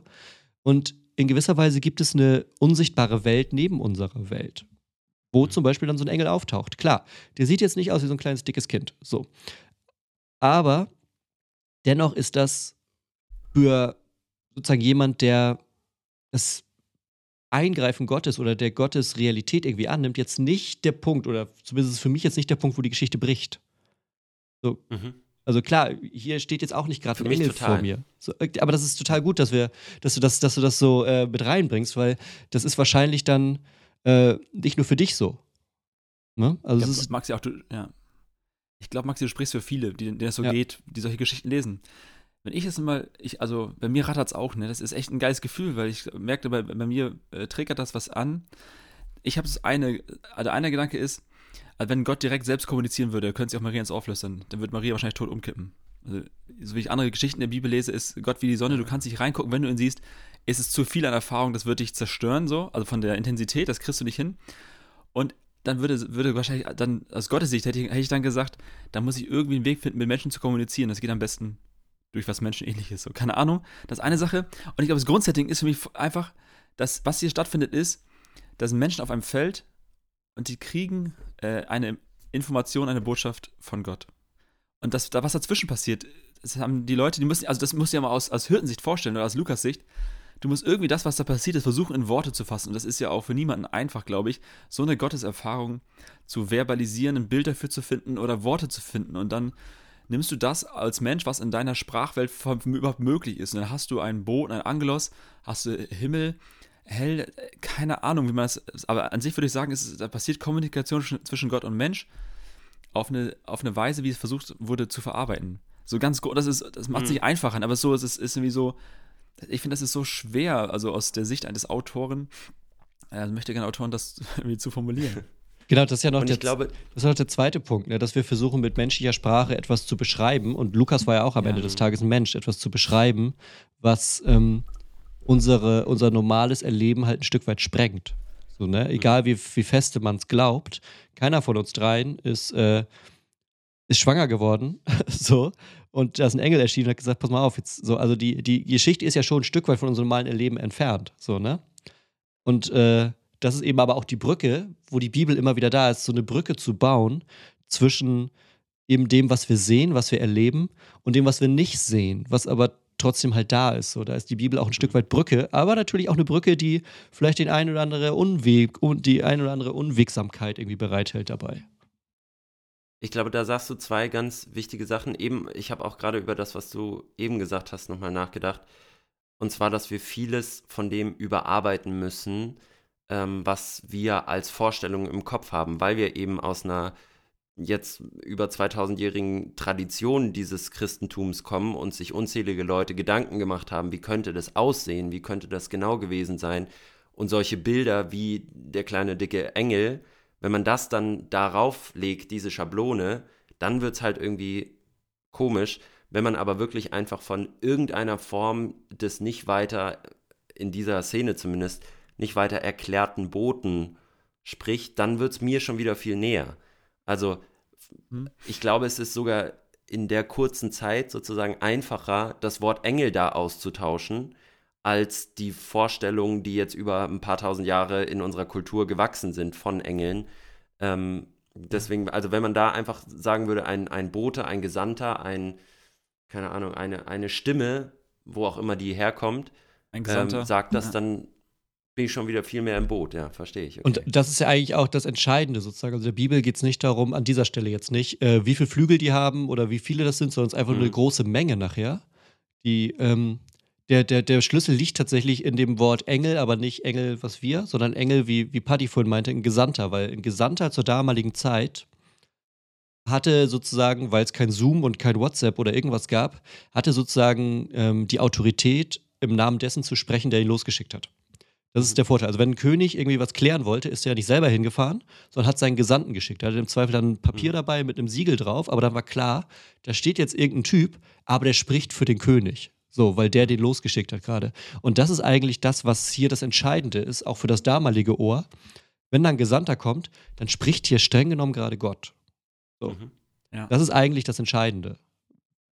Und in gewisser Weise gibt es eine unsichtbare Welt neben unserer Welt, wo mhm. zum Beispiel dann so ein Engel auftaucht. Klar, der sieht jetzt nicht aus wie so ein kleines dickes Kind, so. Aber dennoch ist das für sozusagen jemand, der das Eingreifen Gottes oder der Gottes Realität irgendwie annimmt, jetzt nicht der Punkt, oder zumindest ist es für mich jetzt nicht der Punkt, wo die Geschichte bricht. So. Mhm. Also klar, hier steht jetzt auch nicht gerade ein Engel vor mir. So, äh, aber das ist total gut, dass wir, dass du das, dass du das so äh, mit reinbringst, weil das ist wahrscheinlich dann äh, nicht nur für dich so. Ne? Also ja, Maxi, auch du, ja. Ich glaube, Maxi, du sprichst für viele, die, denen das so ja. geht, die solche Geschichten lesen. Wenn ich es mal, ich, also bei mir rattert es auch, ne? Das ist echt ein geiles Gefühl, weil ich merkte, bei, bei mir äh, triggert das was an. Ich habe das eine, also einer Gedanke ist, also wenn Gott direkt selbst kommunizieren würde, könnte sich auch Maria ins Ohr flüstern, dann würde Maria wahrscheinlich tot umkippen. Also, so wie ich andere Geschichten der Bibel lese, ist Gott wie die Sonne, du kannst nicht reingucken, wenn du ihn siehst, ist es zu viel an Erfahrung, das wird dich zerstören, so, also von der Intensität, das kriegst du nicht hin. Und dann würde, würde wahrscheinlich, dann aus Gottes Sicht hätte ich, hätte ich dann gesagt, da muss ich irgendwie einen Weg finden, mit Menschen zu kommunizieren. Das geht am besten durch was Menschenähnliches. So, keine Ahnung. Das ist eine Sache. Und ich glaube, das Grundsetting ist für mich einfach, dass was hier stattfindet, ist, dass Menschen auf einem Feld und die kriegen äh, eine Information, eine Botschaft von Gott. Und das, da was dazwischen passiert, das haben die Leute, die müssen, also das musst du ja mal aus, aus Hirtensicht vorstellen oder aus Lukas Sicht. Du musst irgendwie das, was da passiert ist, versuchen in Worte zu fassen. Und das ist ja auch für niemanden einfach, glaube ich, so eine Gotteserfahrung zu verbalisieren, ein Bild dafür zu finden oder Worte zu finden. Und dann nimmst du das als Mensch, was in deiner Sprachwelt überhaupt möglich ist. Und dann hast du ein Boot, ein Angelos, hast du Himmel, hell, keine Ahnung, wie man das, aber an sich würde ich sagen, es, da passiert Kommunikation zwischen Gott und Mensch auf eine, auf eine Weise, wie es versucht wurde zu verarbeiten. So ganz, das ist, das macht mhm. sich einfacher, aber so, es ist, ist irgendwie so, ich finde, das ist so schwer, also aus der Sicht eines Autoren, äh, möchte gerne Autoren das irgendwie zu formulieren. Genau, das ist ja noch, der, glaube, das ist noch der zweite Punkt, ne, dass wir versuchen, mit menschlicher Sprache etwas zu beschreiben. Und Lukas war ja auch am ja. Ende des Tages ein Mensch, etwas zu beschreiben, was ähm, unsere, unser normales Erleben halt ein Stück weit sprengt. So, ne? Egal wie, wie feste man es glaubt, keiner von uns dreien ist, äh, ist schwanger geworden. so. Und da ist ein Engel erschienen und hat gesagt, pass mal auf, jetzt so, also die, die Geschichte ist ja schon ein Stück weit von unserem normalen Erleben entfernt. So, ne? Und äh, das ist eben aber auch die Brücke, wo die Bibel immer wieder da ist, so eine Brücke zu bauen zwischen eben dem, was wir sehen, was wir erleben und dem, was wir nicht sehen, was aber trotzdem halt da ist. So, da ist die Bibel auch ein Stück weit Brücke, aber natürlich auch eine Brücke, die vielleicht den ein oder andere Unweg und die ein oder andere Unwegsamkeit irgendwie bereithält dabei. Ich glaube, da sagst du zwei ganz wichtige Sachen. Eben, ich habe auch gerade über das, was du eben gesagt hast, nochmal nachgedacht. Und zwar, dass wir vieles von dem überarbeiten müssen, ähm, was wir als Vorstellung im Kopf haben, weil wir eben aus einer jetzt über 2000-jährigen Tradition dieses Christentums kommen und sich unzählige Leute Gedanken gemacht haben, wie könnte das aussehen, wie könnte das genau gewesen sein. Und solche Bilder wie der kleine dicke Engel, wenn man das dann darauf legt, diese Schablone, dann wird es halt irgendwie komisch. Wenn man aber wirklich einfach von irgendeiner Form des nicht weiter, in dieser Szene zumindest, nicht weiter erklärten Boten spricht, dann wird es mir schon wieder viel näher. Also hm. ich glaube, es ist sogar in der kurzen Zeit sozusagen einfacher, das Wort Engel da auszutauschen, als die Vorstellungen, die jetzt über ein paar tausend Jahre in unserer Kultur gewachsen sind von Engeln. Ähm, deswegen, also wenn man da einfach sagen würde, ein, ein Bote, ein Gesandter, ein, keine Ahnung, eine, eine Stimme, wo auch immer die herkommt. Ähm, sagt das ja. dann bin ich schon wieder viel mehr im Boot, ja, verstehe ich. Okay. Und das ist ja eigentlich auch das Entscheidende sozusagen. Also der Bibel geht es nicht darum, an dieser Stelle jetzt nicht, äh, wie viele Flügel die haben oder wie viele das sind, sondern es ist einfach mhm. nur eine mhm. große Menge nachher. Die, ähm, der, der, der Schlüssel liegt tatsächlich in dem Wort Engel, aber nicht Engel, was wir, sondern Engel, wie, wie Paddy vorhin meinte, ein Gesandter, weil ein Gesandter zur damaligen Zeit hatte sozusagen, weil es kein Zoom und kein WhatsApp oder irgendwas gab, hatte sozusagen ähm, die Autorität, im Namen dessen zu sprechen, der ihn losgeschickt hat. Das ist der Vorteil. Also wenn ein König irgendwie was klären wollte, ist er ja nicht selber hingefahren, sondern hat seinen Gesandten geschickt. Er hatte im Zweifel dann ein Papier mhm. dabei mit einem Siegel drauf, aber dann war klar, da steht jetzt irgendein Typ, aber der spricht für den König. So, weil der den losgeschickt hat gerade. Und das ist eigentlich das, was hier das Entscheidende ist, auch für das damalige Ohr. Wenn dann ein Gesandter kommt, dann spricht hier streng genommen gerade Gott. So. Mhm. Ja. Das ist eigentlich das Entscheidende.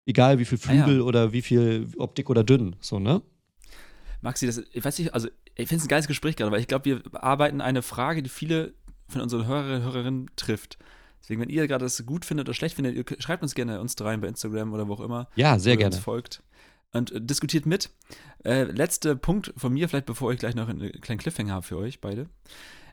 Egal wie viel Flügel ah, ja. oder wie viel, ob dick oder dünn, so, ne? Maxi, das, ich weiß nicht, also ich finde es ein geiles Gespräch gerade, weil ich glaube, wir bearbeiten eine Frage, die viele von unseren Hörerinnen und Hörerinnen trifft. Deswegen, wenn ihr gerade das gut findet oder schlecht findet, ihr schreibt uns gerne uns dreien bei Instagram oder wo auch immer. Ja, sehr gerne. Uns folgt. Und äh, diskutiert mit. Äh, letzter Punkt von mir, vielleicht bevor ich gleich noch einen kleinen Cliffhanger habe für euch beide.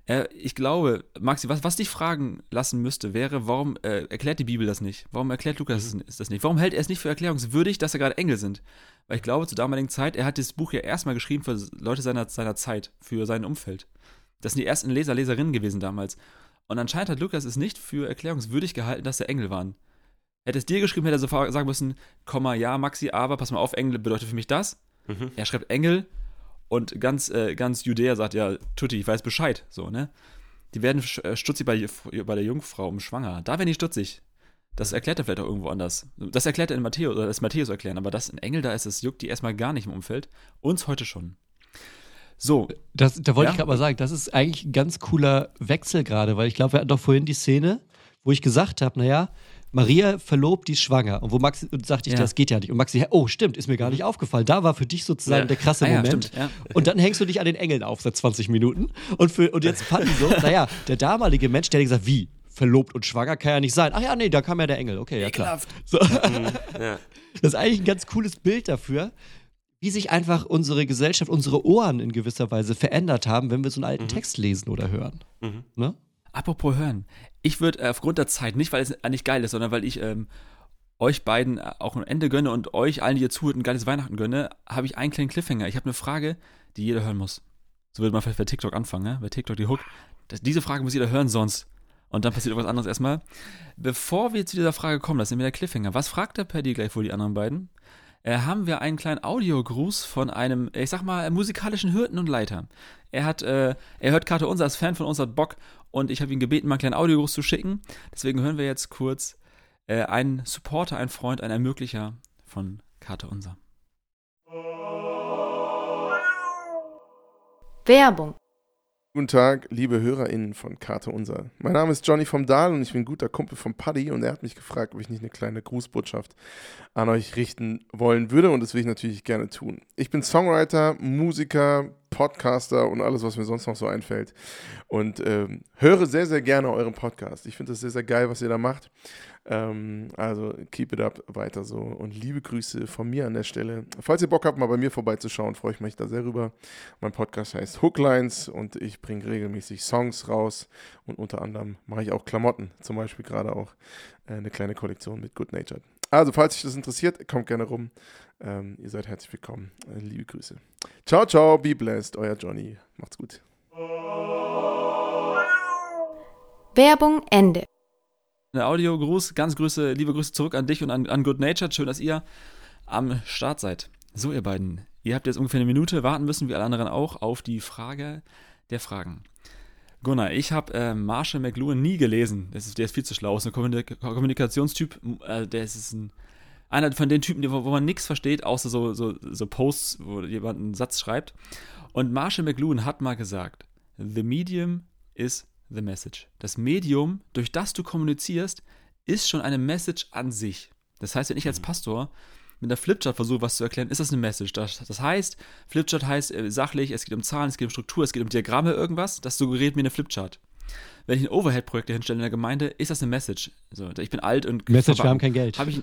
Äh, ich glaube, Maxi, was, was dich fragen lassen müsste, wäre, warum äh, erklärt die Bibel das nicht? Warum erklärt Lukas mhm. das nicht? Warum hält er es nicht für erklärungswürdig, dass er gerade Engel sind? Weil ich glaube, zur damaligen Zeit, er hat das Buch ja erstmal geschrieben für Leute seiner, seiner Zeit, für sein Umfeld. Das sind die ersten Leser, Leserinnen gewesen damals. Und anscheinend hat Lukas es nicht für erklärungswürdig gehalten, dass er Engel waren. Hätte es dir geschrieben, hätte er so sagen müssen, Komma, ja, Maxi, aber pass mal auf, Engel bedeutet für mich das. Mhm. Er schreibt Engel und ganz, äh, ganz Judäa sagt, ja, Tutti, ich weiß Bescheid, so, ne? Die werden äh, stutzig bei, bei der Jungfrau um schwanger. Da werden die stutzig. Das erklärt er vielleicht auch irgendwo anders. Das erklärt er in Matthäus, oder das Matthäus erklären, aber das in Engel, da ist es, juckt die erstmal gar nicht im Umfeld. Uns heute schon. So. Das, da wollte ja? ich gerade mal sagen, das ist eigentlich ein ganz cooler Wechsel gerade, weil ich glaube, wir hatten doch vorhin die Szene, wo ich gesagt habe, naja, Maria verlobt, die ist schwanger. Und wo Max sagte ich, ja. das geht ja nicht. Und Maxi, oh, stimmt, ist mir gar nicht aufgefallen. Da war für dich sozusagen ja. der krasse ah, Moment. Ja, und dann hängst du dich an den Engeln auf seit 20 Minuten. Und, für, und jetzt fand ich so, naja, der damalige Mensch, der hat gesagt, wie? verlobt und schwanger kann ja nicht sein. Ach ja, nee, da kam ja der Engel. Okay, ja klar. So. Mhm, ja. Das ist eigentlich ein ganz cooles Bild dafür, wie sich einfach unsere Gesellschaft, unsere Ohren in gewisser Weise verändert haben, wenn wir so einen alten mhm. Text lesen oder hören. Mhm. Ne? Apropos hören. Ich würde äh, aufgrund der Zeit, nicht weil es eigentlich geil ist, sondern weil ich ähm, euch beiden äh, auch ein Ende gönne und euch allen, die ihr zuhört, ein geiles Weihnachten gönne, habe ich einen kleinen Cliffhanger. Ich habe eine Frage, die jeder hören muss. So würde man vielleicht bei TikTok anfangen, ne? bei TikTok die Hook. Das, diese Frage muss jeder hören, sonst und dann passiert irgendwas anderes erstmal. Bevor wir zu dieser Frage kommen, das ist nämlich der Cliffhanger. Was fragt der Paddy gleich wohl die anderen beiden? Äh, haben wir einen kleinen Audiogruß von einem, ich sag mal, musikalischen Hirten und Leiter. Er hat, äh, er hört Karte Unser, ist Fan von uns, hat Bock und ich habe ihn gebeten, mal einen kleinen Audiogruß zu schicken. Deswegen hören wir jetzt kurz äh, einen Supporter, einen Freund, einen Ermöglicher von Karte Unser. Werbung Guten Tag, liebe HörerInnen von Karte Unser. Mein Name ist Johnny vom Dahl und ich bin guter Kumpel von Paddy und er hat mich gefragt, ob ich nicht eine kleine Grußbotschaft an euch richten wollen würde und das will ich natürlich gerne tun. Ich bin Songwriter, Musiker, Podcaster und alles, was mir sonst noch so einfällt und ähm, höre sehr, sehr gerne euren Podcast. Ich finde das sehr, sehr geil, was ihr da macht. Ähm, also keep it up, weiter so. Und liebe Grüße von mir an der Stelle. Falls ihr Bock habt, mal bei mir vorbeizuschauen, freue ich mich da sehr rüber. Mein Podcast heißt Hooklines und ich bringe regelmäßig Songs raus und unter anderem mache ich auch Klamotten, zum Beispiel gerade auch äh, eine kleine Kollektion mit Good Natured. Also, falls euch das interessiert, kommt gerne rum. Ähm, ihr seid herzlich willkommen. Äh, liebe Grüße. Ciao, ciao, be blessed, euer Johnny. Macht's gut. Werbung Ende. Eine Audio-Gruß, ganz Grüße, liebe Grüße zurück an dich und an, an Good Natured. Schön, dass ihr am Start seid. So, ihr beiden, ihr habt jetzt ungefähr eine Minute warten müssen, wie alle anderen auch, auf die Frage der Fragen. Gunnar, ich habe äh, Marshall McLuhan nie gelesen. Ist, der ist viel zu schlau. Ist ein Kommunik Kommunikationstyp. Äh, der ist ein, einer von den Typen, wo, wo man nichts versteht, außer so, so, so Posts, wo jemand einen Satz schreibt. Und Marshall McLuhan hat mal gesagt: The medium is the message. Das Medium, durch das du kommunizierst, ist schon eine Message an sich. Das heißt, wenn ich als mhm. Pastor mit einer Flipchart versuche, was zu erklären, ist das eine Message. Das, das heißt, Flipchart heißt äh, sachlich, es geht um Zahlen, es geht um Struktur, es geht um Diagramme, irgendwas. Das suggeriert mir eine Flipchart. Wenn ich ein Overhead-Projekt hinstelle in der Gemeinde, ist das eine Message. So, ich bin alt und. Message, wir haben kein Geld. Hab ich,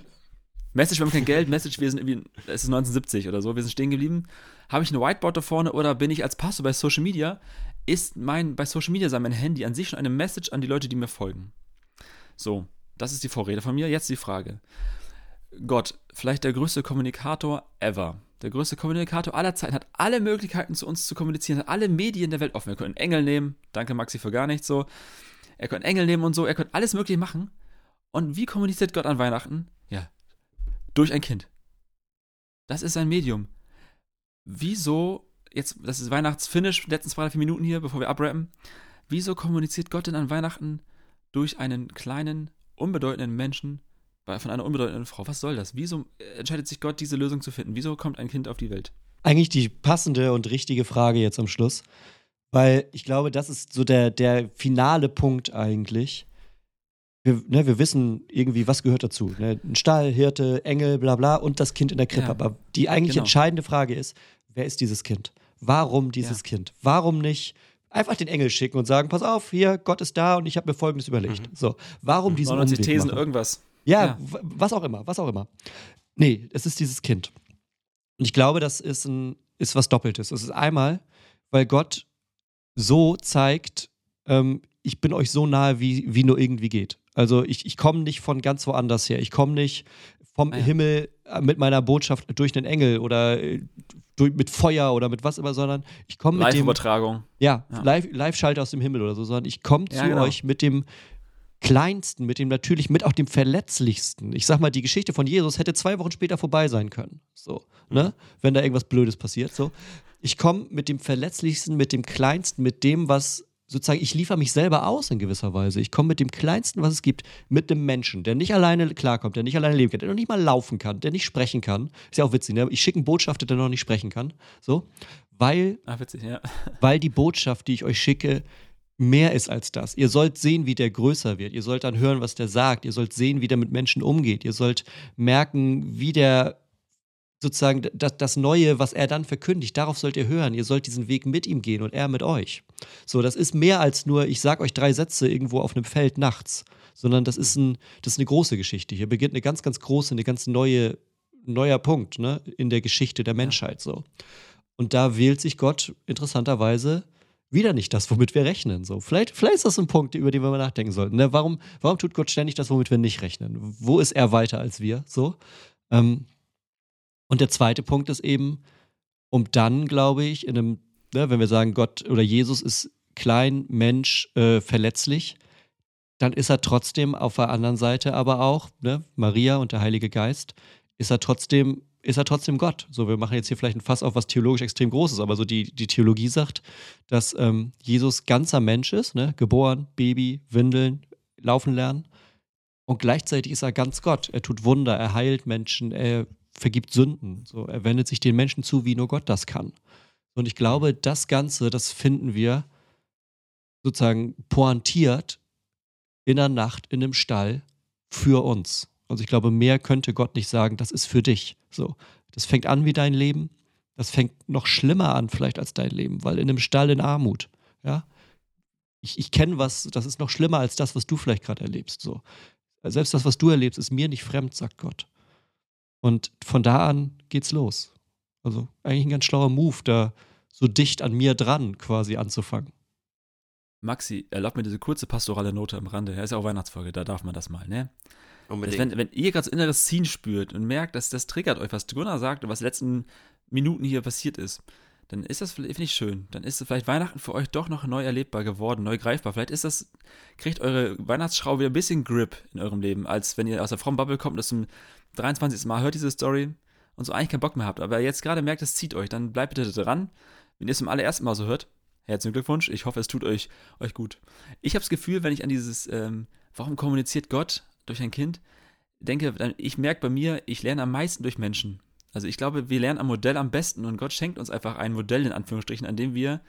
Message, wir haben kein Geld, Message, wir sind irgendwie, es ist 1970 oder so, wir sind stehen geblieben. Habe ich ein Whiteboard da vorne oder bin ich als Pastor bei Social Media? Ist mein, bei Social Media sein mein Handy an sich schon eine Message an die Leute, die mir folgen? So, das ist die Vorrede von mir. Jetzt die Frage. Gott, vielleicht der größte Kommunikator ever. Der größte Kommunikator aller Zeiten hat alle Möglichkeiten zu uns zu kommunizieren, hat alle Medien der Welt offen. Er könnte einen Engel nehmen, danke Maxi für gar nichts so. Er könnte Engel nehmen und so, er könnte alles Mögliche machen. Und wie kommuniziert Gott an Weihnachten? Ja, durch ein Kind. Das ist sein Medium. Wieso, jetzt, das ist Weihnachtsfinish, letzten zwei, vier Minuten hier, bevor wir abrappen. Wieso kommuniziert Gott denn an Weihnachten durch einen kleinen, unbedeutenden Menschen von einer unbedeutenden Frau. Was soll das? Wieso entscheidet sich Gott, diese Lösung zu finden? Wieso kommt ein Kind auf die Welt? Eigentlich die passende und richtige Frage jetzt am Schluss. Weil ich glaube, das ist so der, der finale Punkt eigentlich. Wir, ne, wir wissen irgendwie, was gehört dazu. Ne? Ein Stall, Hirte, Engel, bla bla und das Kind in der Krippe. Ja, Aber die eigentlich genau. entscheidende Frage ist, wer ist dieses Kind? Warum dieses ja. Kind? Warum nicht einfach den Engel schicken und sagen, pass auf, hier, Gott ist da und ich habe mir Folgendes überlegt. Mhm. So, warum diesen 99 Umweg Thesen, machen? irgendwas. Ja, ja, was auch immer, was auch immer. Nee, es ist dieses Kind. Und ich glaube, das ist, ein, ist was Doppeltes. Es ist einmal, weil Gott so zeigt, ähm, ich bin euch so nahe, wie, wie nur irgendwie geht. Also ich, ich komme nicht von ganz woanders her. Ich komme nicht vom ah ja. Himmel äh, mit meiner Botschaft durch einen Engel oder äh, durch, mit Feuer oder mit was immer, sondern ich komme mit dem Live-Übertragung. Ja, ja. Live-Schalter aus dem Himmel oder so, sondern ich komme ja, zu genau. euch mit dem Kleinsten, mit dem natürlich, mit auch dem Verletzlichsten. Ich sag mal, die Geschichte von Jesus hätte zwei Wochen später vorbei sein können. So, ne? Mhm. Wenn da irgendwas Blödes passiert. So. Ich komme mit dem Verletzlichsten, mit dem Kleinsten, mit dem, was sozusagen, ich liefere mich selber aus in gewisser Weise. Ich komme mit dem Kleinsten, was es gibt, mit dem Menschen, der nicht alleine klarkommt, der nicht alleine leben kann, der noch nicht mal laufen kann, der nicht sprechen kann. Ist ja auch witzig, ne? Ich schicke einen Botschafter, der noch nicht sprechen kann. So. Weil, Ach, witzig, ja. weil die Botschaft, die ich euch schicke, mehr ist als das. Ihr sollt sehen, wie der größer wird. Ihr sollt dann hören, was der sagt. Ihr sollt sehen, wie der mit Menschen umgeht. Ihr sollt merken, wie der sozusagen das, das Neue, was er dann verkündigt, darauf sollt ihr hören. Ihr sollt diesen Weg mit ihm gehen und er mit euch. So, das ist mehr als nur, ich sag euch drei Sätze irgendwo auf einem Feld nachts, sondern das ist, ein, das ist eine große Geschichte. Hier beginnt eine ganz, ganz große, eine ganz neue, neuer Punkt ne, in der Geschichte der Menschheit. So. Und da wählt sich Gott interessanterweise wieder nicht das, womit wir rechnen. So, vielleicht, vielleicht ist das ein Punkt, über den wir mal nachdenken sollten. Ne? Warum, warum tut Gott ständig das, womit wir nicht rechnen? Wo ist er weiter als wir? So. Ähm, und der zweite Punkt ist eben, um dann, glaube ich, in einem, ne, wenn wir sagen, Gott oder Jesus ist klein, Mensch, äh, verletzlich, dann ist er trotzdem auf der anderen Seite aber auch, ne, Maria und der Heilige Geist, ist er trotzdem ist er trotzdem Gott. So, wir machen jetzt hier vielleicht ein Fass auf was theologisch extrem Großes, aber so die, die Theologie sagt, dass ähm, Jesus ganzer Mensch ist, ne? geboren, Baby, Windeln, laufen lernen. Und gleichzeitig ist er ganz Gott. Er tut Wunder, er heilt Menschen, er vergibt Sünden. So, er wendet sich den Menschen zu, wie nur Gott das kann. Und ich glaube, das Ganze, das finden wir sozusagen pointiert in der Nacht in einem Stall für uns. Also ich glaube, mehr könnte Gott nicht sagen, das ist für dich. So, das fängt an wie dein Leben. Das fängt noch schlimmer an vielleicht als dein Leben, weil in einem Stall in Armut, ja. Ich, ich kenne was, das ist noch schlimmer als das, was du vielleicht gerade erlebst. So. selbst das, was du erlebst, ist mir nicht fremd, sagt Gott. Und von da an geht's los. Also eigentlich ein ganz schlauer Move, da so dicht an mir dran quasi anzufangen. Maxi, erlaubt mir diese kurze pastorale Note am Rande. Ja, ist ja auch Weihnachtsfolge, da darf man das mal, ne? Unbedingt. Wenn, wenn ihr gerade so inneres Ziehen spürt und merkt, dass das triggert euch, was Gunnar sagt und was in den letzten Minuten hier passiert ist, dann ist das finde ich schön. Dann ist vielleicht Weihnachten für euch doch noch neu erlebbar geworden, neu greifbar. Vielleicht ist das, kriegt eure Weihnachtsschraube wieder ein bisschen Grip in eurem Leben, als wenn ihr aus der frommen Bubble kommt und das zum 23. Mal hört diese Story und so eigentlich keinen Bock mehr habt. Aber jetzt gerade merkt, es zieht euch, dann bleibt bitte dran. Wenn ihr es zum allerersten Mal so hört, herzlichen Glückwunsch. Ich hoffe, es tut euch, euch gut. Ich habe das Gefühl, wenn ich an dieses, ähm, warum kommuniziert Gott durch ein Kind, denke, ich merke bei mir, ich lerne am meisten durch Menschen. Also ich glaube, wir lernen am Modell am besten und Gott schenkt uns einfach ein Modell in Anführungsstrichen, an dem wir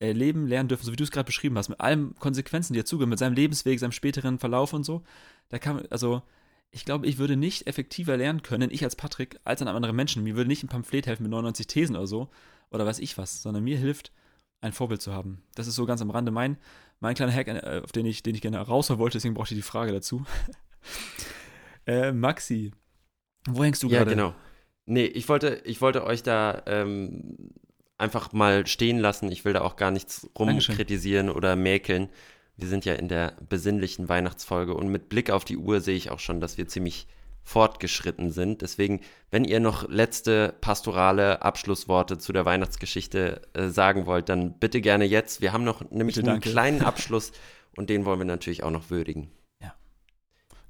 leben, lernen dürfen, so wie du es gerade beschrieben hast, mit allen Konsequenzen, die dazugehören, mit seinem Lebensweg, seinem späteren Verlauf und so. Da kann, also ich glaube, ich würde nicht effektiver lernen können, ich als Patrick, als an anderen Menschen. Mir würde nicht ein Pamphlet helfen mit 99 Thesen oder so, oder weiß ich was, sondern mir hilft, ein Vorbild zu haben. Das ist so ganz am Rande mein, mein kleiner Hack, äh, auf den ich, den ich gerne rausholen wollte, deswegen brauchte ich die Frage dazu. äh, Maxi, wo hängst du ja, gerade? Ja, genau. Nee, ich wollte, ich wollte euch da ähm, einfach mal stehen lassen. Ich will da auch gar nichts rumkritisieren oder mäkeln. Wir sind ja in der besinnlichen Weihnachtsfolge und mit Blick auf die Uhr sehe ich auch schon, dass wir ziemlich fortgeschritten sind. Deswegen, wenn ihr noch letzte pastorale Abschlussworte zu der Weihnachtsgeschichte äh, sagen wollt, dann bitte gerne jetzt. Wir haben noch nämlich bitte, einen danke. kleinen Abschluss und den wollen wir natürlich auch noch würdigen. Ja.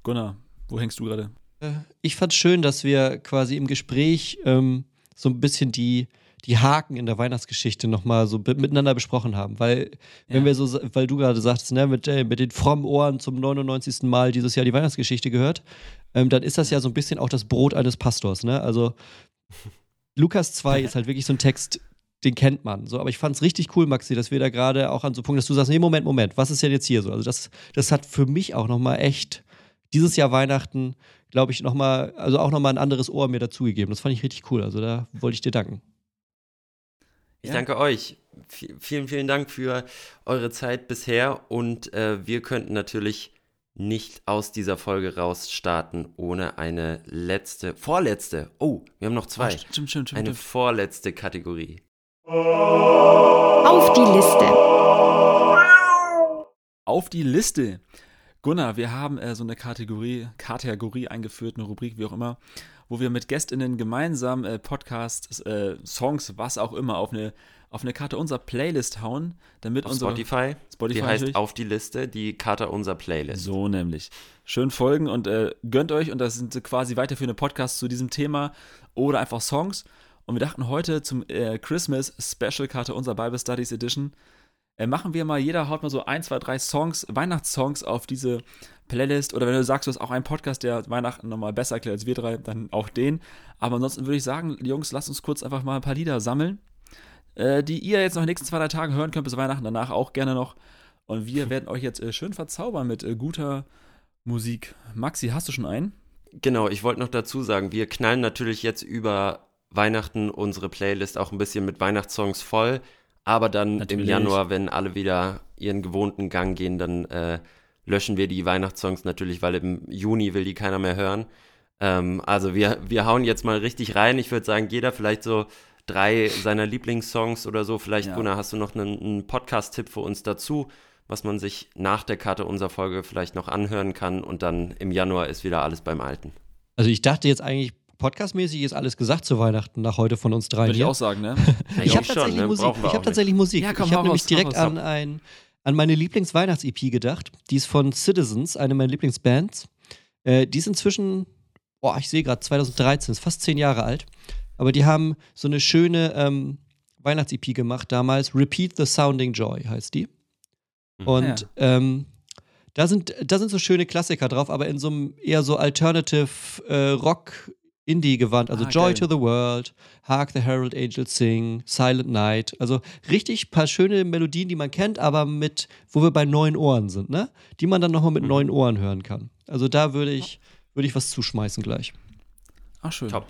Gunnar, wo hängst du gerade? Äh, ich fand es schön, dass wir quasi im Gespräch ähm, so ein bisschen die, die Haken in der Weihnachtsgeschichte nochmal so miteinander besprochen haben. Weil, wenn ja. wir so, weil du gerade sagst, ne, mit, äh, mit den frommen Ohren zum 99. Mal dieses Jahr die Weihnachtsgeschichte gehört, ähm, dann ist das ja so ein bisschen auch das Brot eines Pastors, ne? Also Lukas 2 ist halt wirklich so ein Text, den kennt man. So, aber ich fand es richtig cool, Maxi, dass wir da gerade auch an so einem Punkt, dass du sagst, nee, Moment, Moment, was ist denn jetzt hier so? Also das, das hat für mich auch nochmal echt dieses Jahr Weihnachten glaube ich, nochmal, also auch nochmal ein anderes Ohr mir dazugegeben. Das fand ich richtig cool. Also da wollte ich dir danken. Ich ja. danke euch. V vielen, vielen Dank für eure Zeit bisher und äh, wir könnten natürlich nicht aus dieser Folge rausstarten ohne eine letzte, vorletzte, oh, wir haben noch zwei. Oh, stimmt, stimmt, stimmt, eine vorletzte Kategorie. Auf die Liste. Auf die Liste. Gunnar, wir haben äh, so eine Kategorie, Kategorie eingeführt, eine Rubrik, wie auch immer, wo wir mit GästInnen gemeinsam äh, Podcasts, äh, Songs, was auch immer, auf eine, auf eine Karte unserer Playlist hauen, damit auf unsere. Spotify. Spotify die heißt auf die Liste, die Karte unserer Playlist. So nämlich. Schön folgen und äh, gönnt euch, und das sind quasi weiterführende Podcasts zu diesem Thema oder einfach Songs. Und wir dachten heute zum äh, Christmas Special Karte unserer Bible Studies Edition äh, machen wir mal, jeder haut mal so ein, zwei, drei Songs, Weihnachtssongs auf diese Playlist. Oder wenn du sagst, du hast auch einen Podcast, der Weihnachten nochmal besser erklärt als wir drei, dann auch den. Aber ansonsten würde ich sagen, Jungs, lasst uns kurz einfach mal ein paar Lieder sammeln, äh, die ihr jetzt noch in den nächsten zwei, drei Tagen hören könnt bis Weihnachten, danach auch gerne noch. Und wir werden euch jetzt äh, schön verzaubern mit äh, guter Musik. Maxi, hast du schon einen? Genau, ich wollte noch dazu sagen, wir knallen natürlich jetzt über Weihnachten unsere Playlist auch ein bisschen mit Weihnachtssongs voll. Aber dann Natürlich. im Januar, wenn alle wieder ihren gewohnten Gang gehen, dann äh, löschen wir die Weihnachtssongs natürlich, weil im Juni will die keiner mehr hören. Ähm, also wir, wir hauen jetzt mal richtig rein. Ich würde sagen, jeder vielleicht so drei seiner Lieblingssongs oder so. Vielleicht, ja. Gunnar, hast du noch einen, einen Podcast-Tipp für uns dazu, was man sich nach der Karte unserer Folge vielleicht noch anhören kann und dann im Januar ist wieder alles beim Alten. Also ich dachte jetzt eigentlich, podcastmäßig ist alles gesagt zu Weihnachten nach heute von uns drei. Würde ich auch sagen, ne? ich habe tatsächlich, ne? Musik. Ich hab tatsächlich Musik. Ja, komm, ich habe nämlich direkt an, ein, an meine Lieblingsweihnachts-EP gedacht. Die ist von Citizens, eine meiner Lieblingsbands. Äh, die ist inzwischen, boah, ich sehe gerade 2013, ist fast zehn Jahre alt. Aber die haben so eine schöne ähm, Weihnachts-EP gemacht damals. Repeat the Sounding Joy heißt die. Mhm. Und ja. ähm, da sind, da sind so schöne Klassiker drauf, aber in so einem eher so Alternative äh, Rock Indie gewandt, also ah, Joy geil. to the World, Hark the Herald Angels Sing, Silent Night. Also richtig paar schöne Melodien, die man kennt, aber mit, wo wir bei neuen Ohren sind, ne? Die man dann nochmal mit mhm. neuen Ohren hören kann. Also da würde ich, würde ich was zuschmeißen gleich. Ach, schön. Top.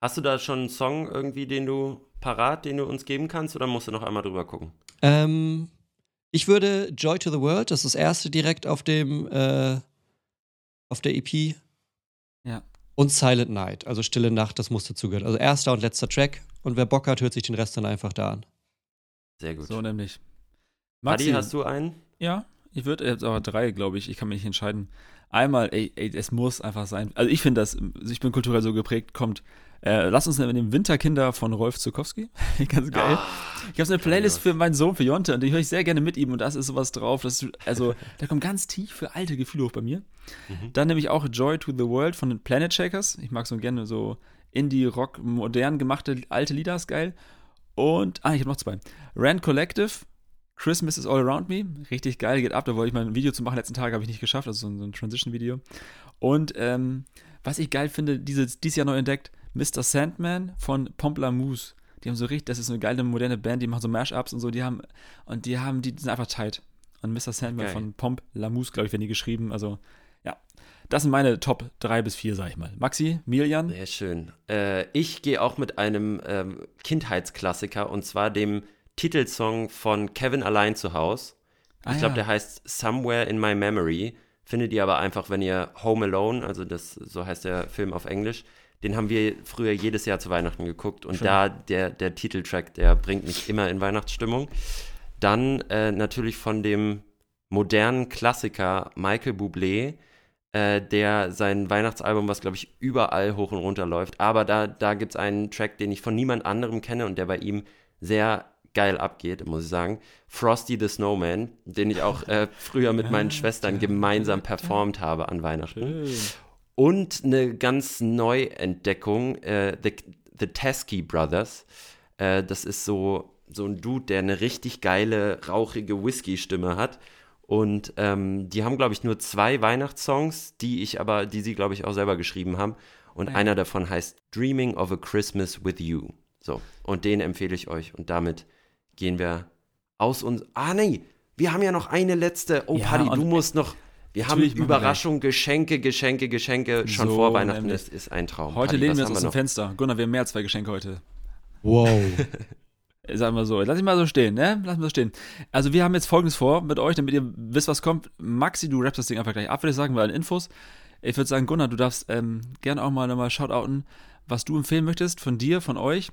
Hast du da schon einen Song irgendwie, den du parat, den du uns geben kannst, oder musst du noch einmal drüber gucken? Ähm, ich würde Joy to the World, das ist das erste direkt auf dem, äh, auf der EP. Ja. Und Silent Night, also Stille Nacht, das muss dazugehören. Also erster und letzter Track. Und wer Bock hat, hört sich den Rest dann einfach da an. Sehr gut. So nämlich. Maxi, hast du einen? Ja, ich würde jetzt aber drei, glaube ich. Ich kann mich nicht entscheiden. Einmal, ey, ey, es muss einfach sein. Also ich finde das, ich bin kulturell so geprägt, kommt. Äh, lass uns mit dem Winterkinder von Rolf Zukowski. Ganz geil. Ah, ich habe so eine Playlist für meinen Sohn, für Jonte, und die höre ich sehr gerne mit ihm und da ist sowas drauf. Das, also, da kommt ganz tief für alte Gefühle hoch bei mir. Mhm. Dann nehme ich auch Joy to the World von den Planet Shakers. Ich mag so gerne so Indie-Rock, modern gemachte alte Lieder, ist geil. Und, ah, ich habe noch zwei. Rand Collective Christmas is All Around Me, richtig geil, geht ab. Da wollte ich mal ein Video zu machen. Letzten Tag habe ich nicht geschafft, also so ein, so ein Transition-Video. Und ähm, was ich geil finde, dieses, dieses Jahr neu entdeckt, Mr. Sandman von Pomplamoose. Die haben so richtig, das ist eine geile moderne Band, die machen so Mashups und so, die haben, und die haben, die, die sind einfach tight. Und Mr. Sandman geil. von Pomplamoose, glaube ich, werden die geschrieben. Also, ja. Das sind meine Top 3 bis 4, sag ich mal. Maxi, Milian? Sehr schön. Äh, ich gehe auch mit einem ähm, Kindheitsklassiker und zwar dem Titelsong von Kevin allein zu Haus. Ich ah, glaube, ja. der heißt Somewhere in My Memory. Findet ihr aber einfach, wenn ihr Home Alone, also das, so heißt der Film auf Englisch, den haben wir früher jedes Jahr zu Weihnachten geguckt und Schön. da der, der Titeltrack, der bringt mich immer in Weihnachtsstimmung. Dann äh, natürlich von dem modernen Klassiker Michael Bublé, äh, der sein Weihnachtsalbum, was glaube ich überall hoch und runter läuft, aber da, da gibt es einen Track, den ich von niemand anderem kenne und der bei ihm sehr geil abgeht, muss ich sagen. Frosty the Snowman, den ich auch äh, früher mit meinen Schwestern gemeinsam performt habe an Weihnachten. Und eine ganz Neuentdeckung, äh, The, The Teskey Brothers. Äh, das ist so, so ein Dude, der eine richtig geile, rauchige Whisky-Stimme hat. Und ähm, die haben, glaube ich, nur zwei Weihnachtssongs, die ich aber, die sie, glaube ich, auch selber geschrieben haben. Und ja. einer davon heißt Dreaming of a Christmas with You. So, und den empfehle ich euch. Und damit gehen wir aus uns. Ah, nee, wir haben ja noch eine letzte. Oh, ja, Paddy, du musst noch. Wir haben Überraschung, Geschenke, Geschenke, Geschenke. Schon so, vor Weihnachten ist, ist ein Traum. Heute Paddy, lehnen wir uns aus dem Fenster. Gunnar, wir haben mehr als zwei Geschenke heute. Wow. Sagen wir so, lass ich mal so stehen, ne? Lass mal so stehen. Also, wir haben jetzt folgendes vor mit euch, damit ihr wisst, was kommt. Maxi, du rappst das Ding einfach gleich ab, würde ich sagen, weil Infos. Ich würde sagen, Gunnar, du darfst ähm, gerne auch mal nochmal shoutouten, was du empfehlen möchtest von dir, von euch.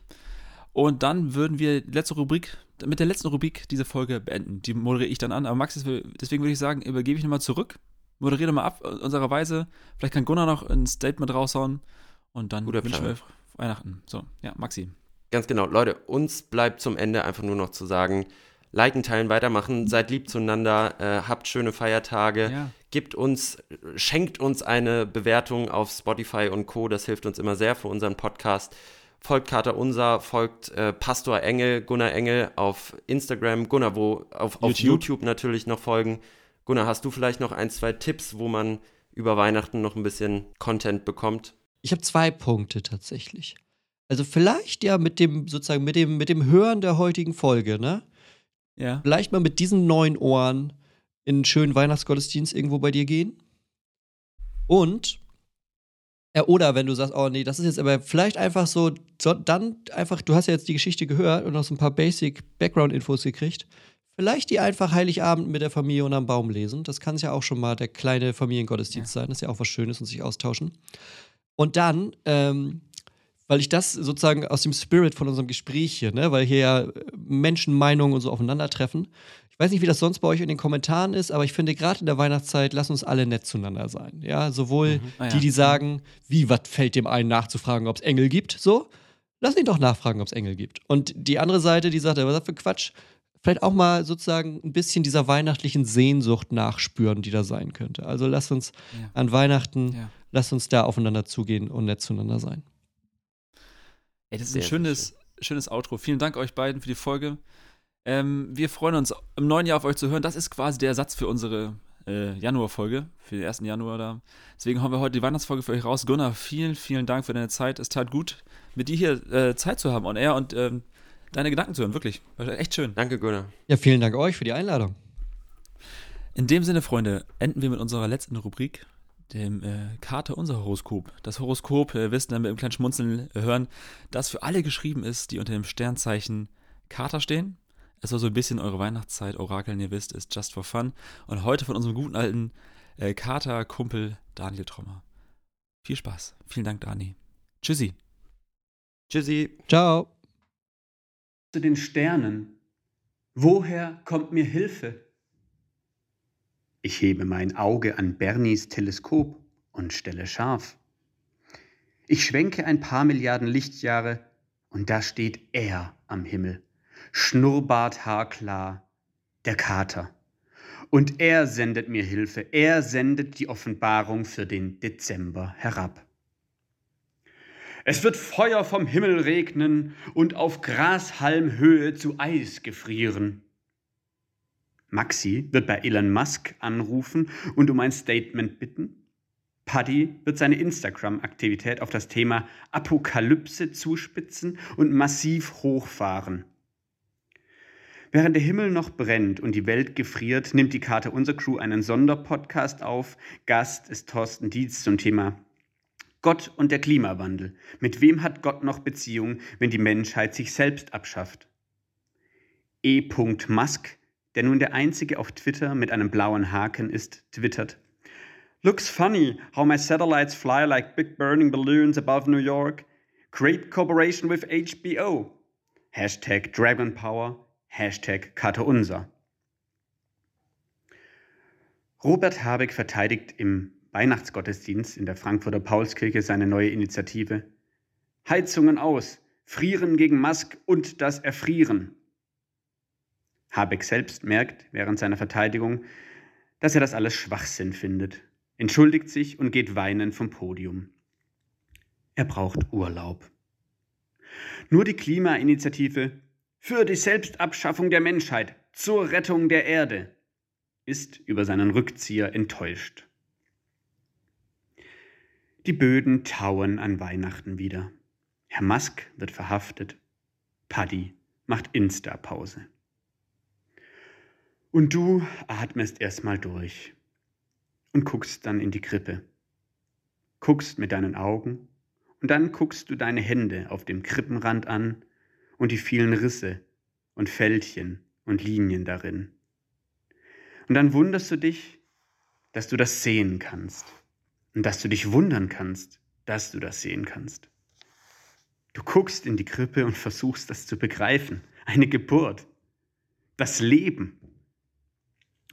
Und dann würden wir die letzte Rubrik, mit der letzten Rubrik diese Folge beenden. Die moderiere ich dann an. Aber Max, deswegen würde ich sagen, übergebe ich nochmal zurück. Moderiere mal ab unserer Weise. Vielleicht kann Gunnar noch ein Statement raushauen. Und dann Guter wünschen wir Weihnachten. So, ja, Maxi. Ganz genau. Leute, uns bleibt zum Ende einfach nur noch zu sagen, liken, teilen, weitermachen, seid lieb zueinander, äh, habt schöne Feiertage, ja. gibt uns, schenkt uns eine Bewertung auf Spotify und Co. Das hilft uns immer sehr für unseren Podcast folgt Kater Unser, folgt äh, Pastor Engel, Gunnar Engel auf Instagram, Gunnar, wo auf, YouTube. auf YouTube natürlich noch folgen. Gunnar, hast du vielleicht noch ein, zwei Tipps, wo man über Weihnachten noch ein bisschen Content bekommt? Ich habe zwei Punkte tatsächlich. Also vielleicht ja mit dem sozusagen mit dem mit dem Hören der heutigen Folge, ne? Ja. Vielleicht mal mit diesen neuen Ohren in einen schönen Weihnachtsgottesdienst irgendwo bei dir gehen. Und ja, oder wenn du sagst, oh nee, das ist jetzt aber vielleicht einfach so, so, dann einfach, du hast ja jetzt die Geschichte gehört und noch so ein paar Basic Background-Infos gekriegt. Vielleicht die einfach Heiligabend mit der Familie unterm Baum lesen. Das kann ja auch schon mal der kleine Familiengottesdienst ja. sein. Das ist ja auch was Schönes und sich austauschen. Und dann, ähm, weil ich das sozusagen aus dem Spirit von unserem Gespräch hier, ne, weil hier ja Menschenmeinungen und so aufeinandertreffen, ich weiß nicht, wie das sonst bei euch in den Kommentaren ist, aber ich finde gerade in der Weihnachtszeit, lass uns alle nett zueinander sein. Ja, sowohl mhm. ah, ja. die, die sagen, wie, was fällt dem einen nachzufragen, ob es Engel gibt, so, lass ihn doch nachfragen, ob es Engel gibt. Und die andere Seite, die sagt, was ist das für Quatsch? Vielleicht auch mal sozusagen ein bisschen dieser weihnachtlichen Sehnsucht nachspüren, die da sein könnte. Also lass uns ja. an Weihnachten, ja. lass uns da aufeinander zugehen und nett zueinander sein. Ey, das ist ein schönes, schönes Outro. Vielen Dank euch beiden für die Folge. Ähm, wir freuen uns im neuen Jahr auf euch zu hören. Das ist quasi der Satz für unsere äh, Januarfolge, für den 1. Januar da. Deswegen haben wir heute die Weihnachtsfolge für euch raus. Gunnar, vielen, vielen Dank für deine Zeit. Es tat gut, mit dir hier äh, Zeit zu haben on air und ähm, deine Gedanken zu hören. Wirklich. War echt schön. Danke, Gunnar. Ja, vielen Dank euch für die Einladung. In dem Sinne, Freunde, enden wir mit unserer letzten Rubrik, dem äh, Karte unser Horoskop. Das Horoskop, äh, wisst ihr, mit einem kleinen Schmunzeln hören, das für alle geschrieben ist, die unter dem Sternzeichen Kater stehen. Es soll so ein bisschen eure Weihnachtszeit orakeln, ihr wisst, ist just for fun. Und heute von unserem guten alten äh, Kater, Kumpel Daniel Trommer. Viel Spaß. Vielen Dank, Dani. Tschüssi. Tschüssi. Ciao. Zu den Sternen. Woher kommt mir Hilfe? Ich hebe mein Auge an Bernies Teleskop und stelle scharf. Ich schwenke ein paar Milliarden Lichtjahre und da steht er am Himmel. Schnurrbart haarklar, der Kater. Und er sendet mir Hilfe, er sendet die Offenbarung für den Dezember herab. Es wird Feuer vom Himmel regnen und auf Grashalmhöhe zu Eis gefrieren. Maxi wird bei Elon Musk anrufen und um ein Statement bitten. Paddy wird seine Instagram-Aktivität auf das Thema Apokalypse zuspitzen und massiv hochfahren. Während der Himmel noch brennt und die Welt gefriert, nimmt die Karte Unser Crew einen Sonderpodcast auf. Gast ist Thorsten Dietz zum Thema Gott und der Klimawandel. Mit wem hat Gott noch Beziehung, wenn die Menschheit sich selbst abschafft? E. Musk, der nun der einzige auf Twitter mit einem blauen Haken ist, twittert. Looks funny how my satellites fly like big burning balloons above New York. Great cooperation with HBO. Hashtag Dragon Power. Hashtag Karte Unser. Robert Habeck verteidigt im Weihnachtsgottesdienst in der Frankfurter Paulskirche seine neue Initiative. Heizungen aus, Frieren gegen Musk und das Erfrieren. Habeck selbst merkt während seiner Verteidigung, dass er das alles Schwachsinn findet, entschuldigt sich und geht weinend vom Podium. Er braucht Urlaub. Nur die Klimainitiative für die Selbstabschaffung der Menschheit zur Rettung der Erde ist über seinen Rückzieher enttäuscht. Die Böden tauen an Weihnachten wieder. Herr Musk wird verhaftet. Paddy macht Insta-Pause. Und du atmest erstmal durch und guckst dann in die Krippe. Guckst mit deinen Augen und dann guckst du deine Hände auf dem Krippenrand an und die vielen Risse und Fältchen und Linien darin. Und dann wunderst du dich, dass du das sehen kannst und dass du dich wundern kannst, dass du das sehen kannst. Du guckst in die Krippe und versuchst das zu begreifen. Eine Geburt. Das Leben.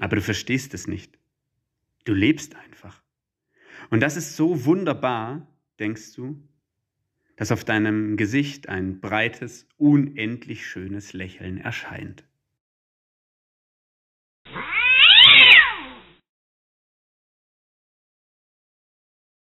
Aber du verstehst es nicht. Du lebst einfach. Und das ist so wunderbar, denkst du, dass auf deinem Gesicht ein breites, unendlich schönes Lächeln erscheint.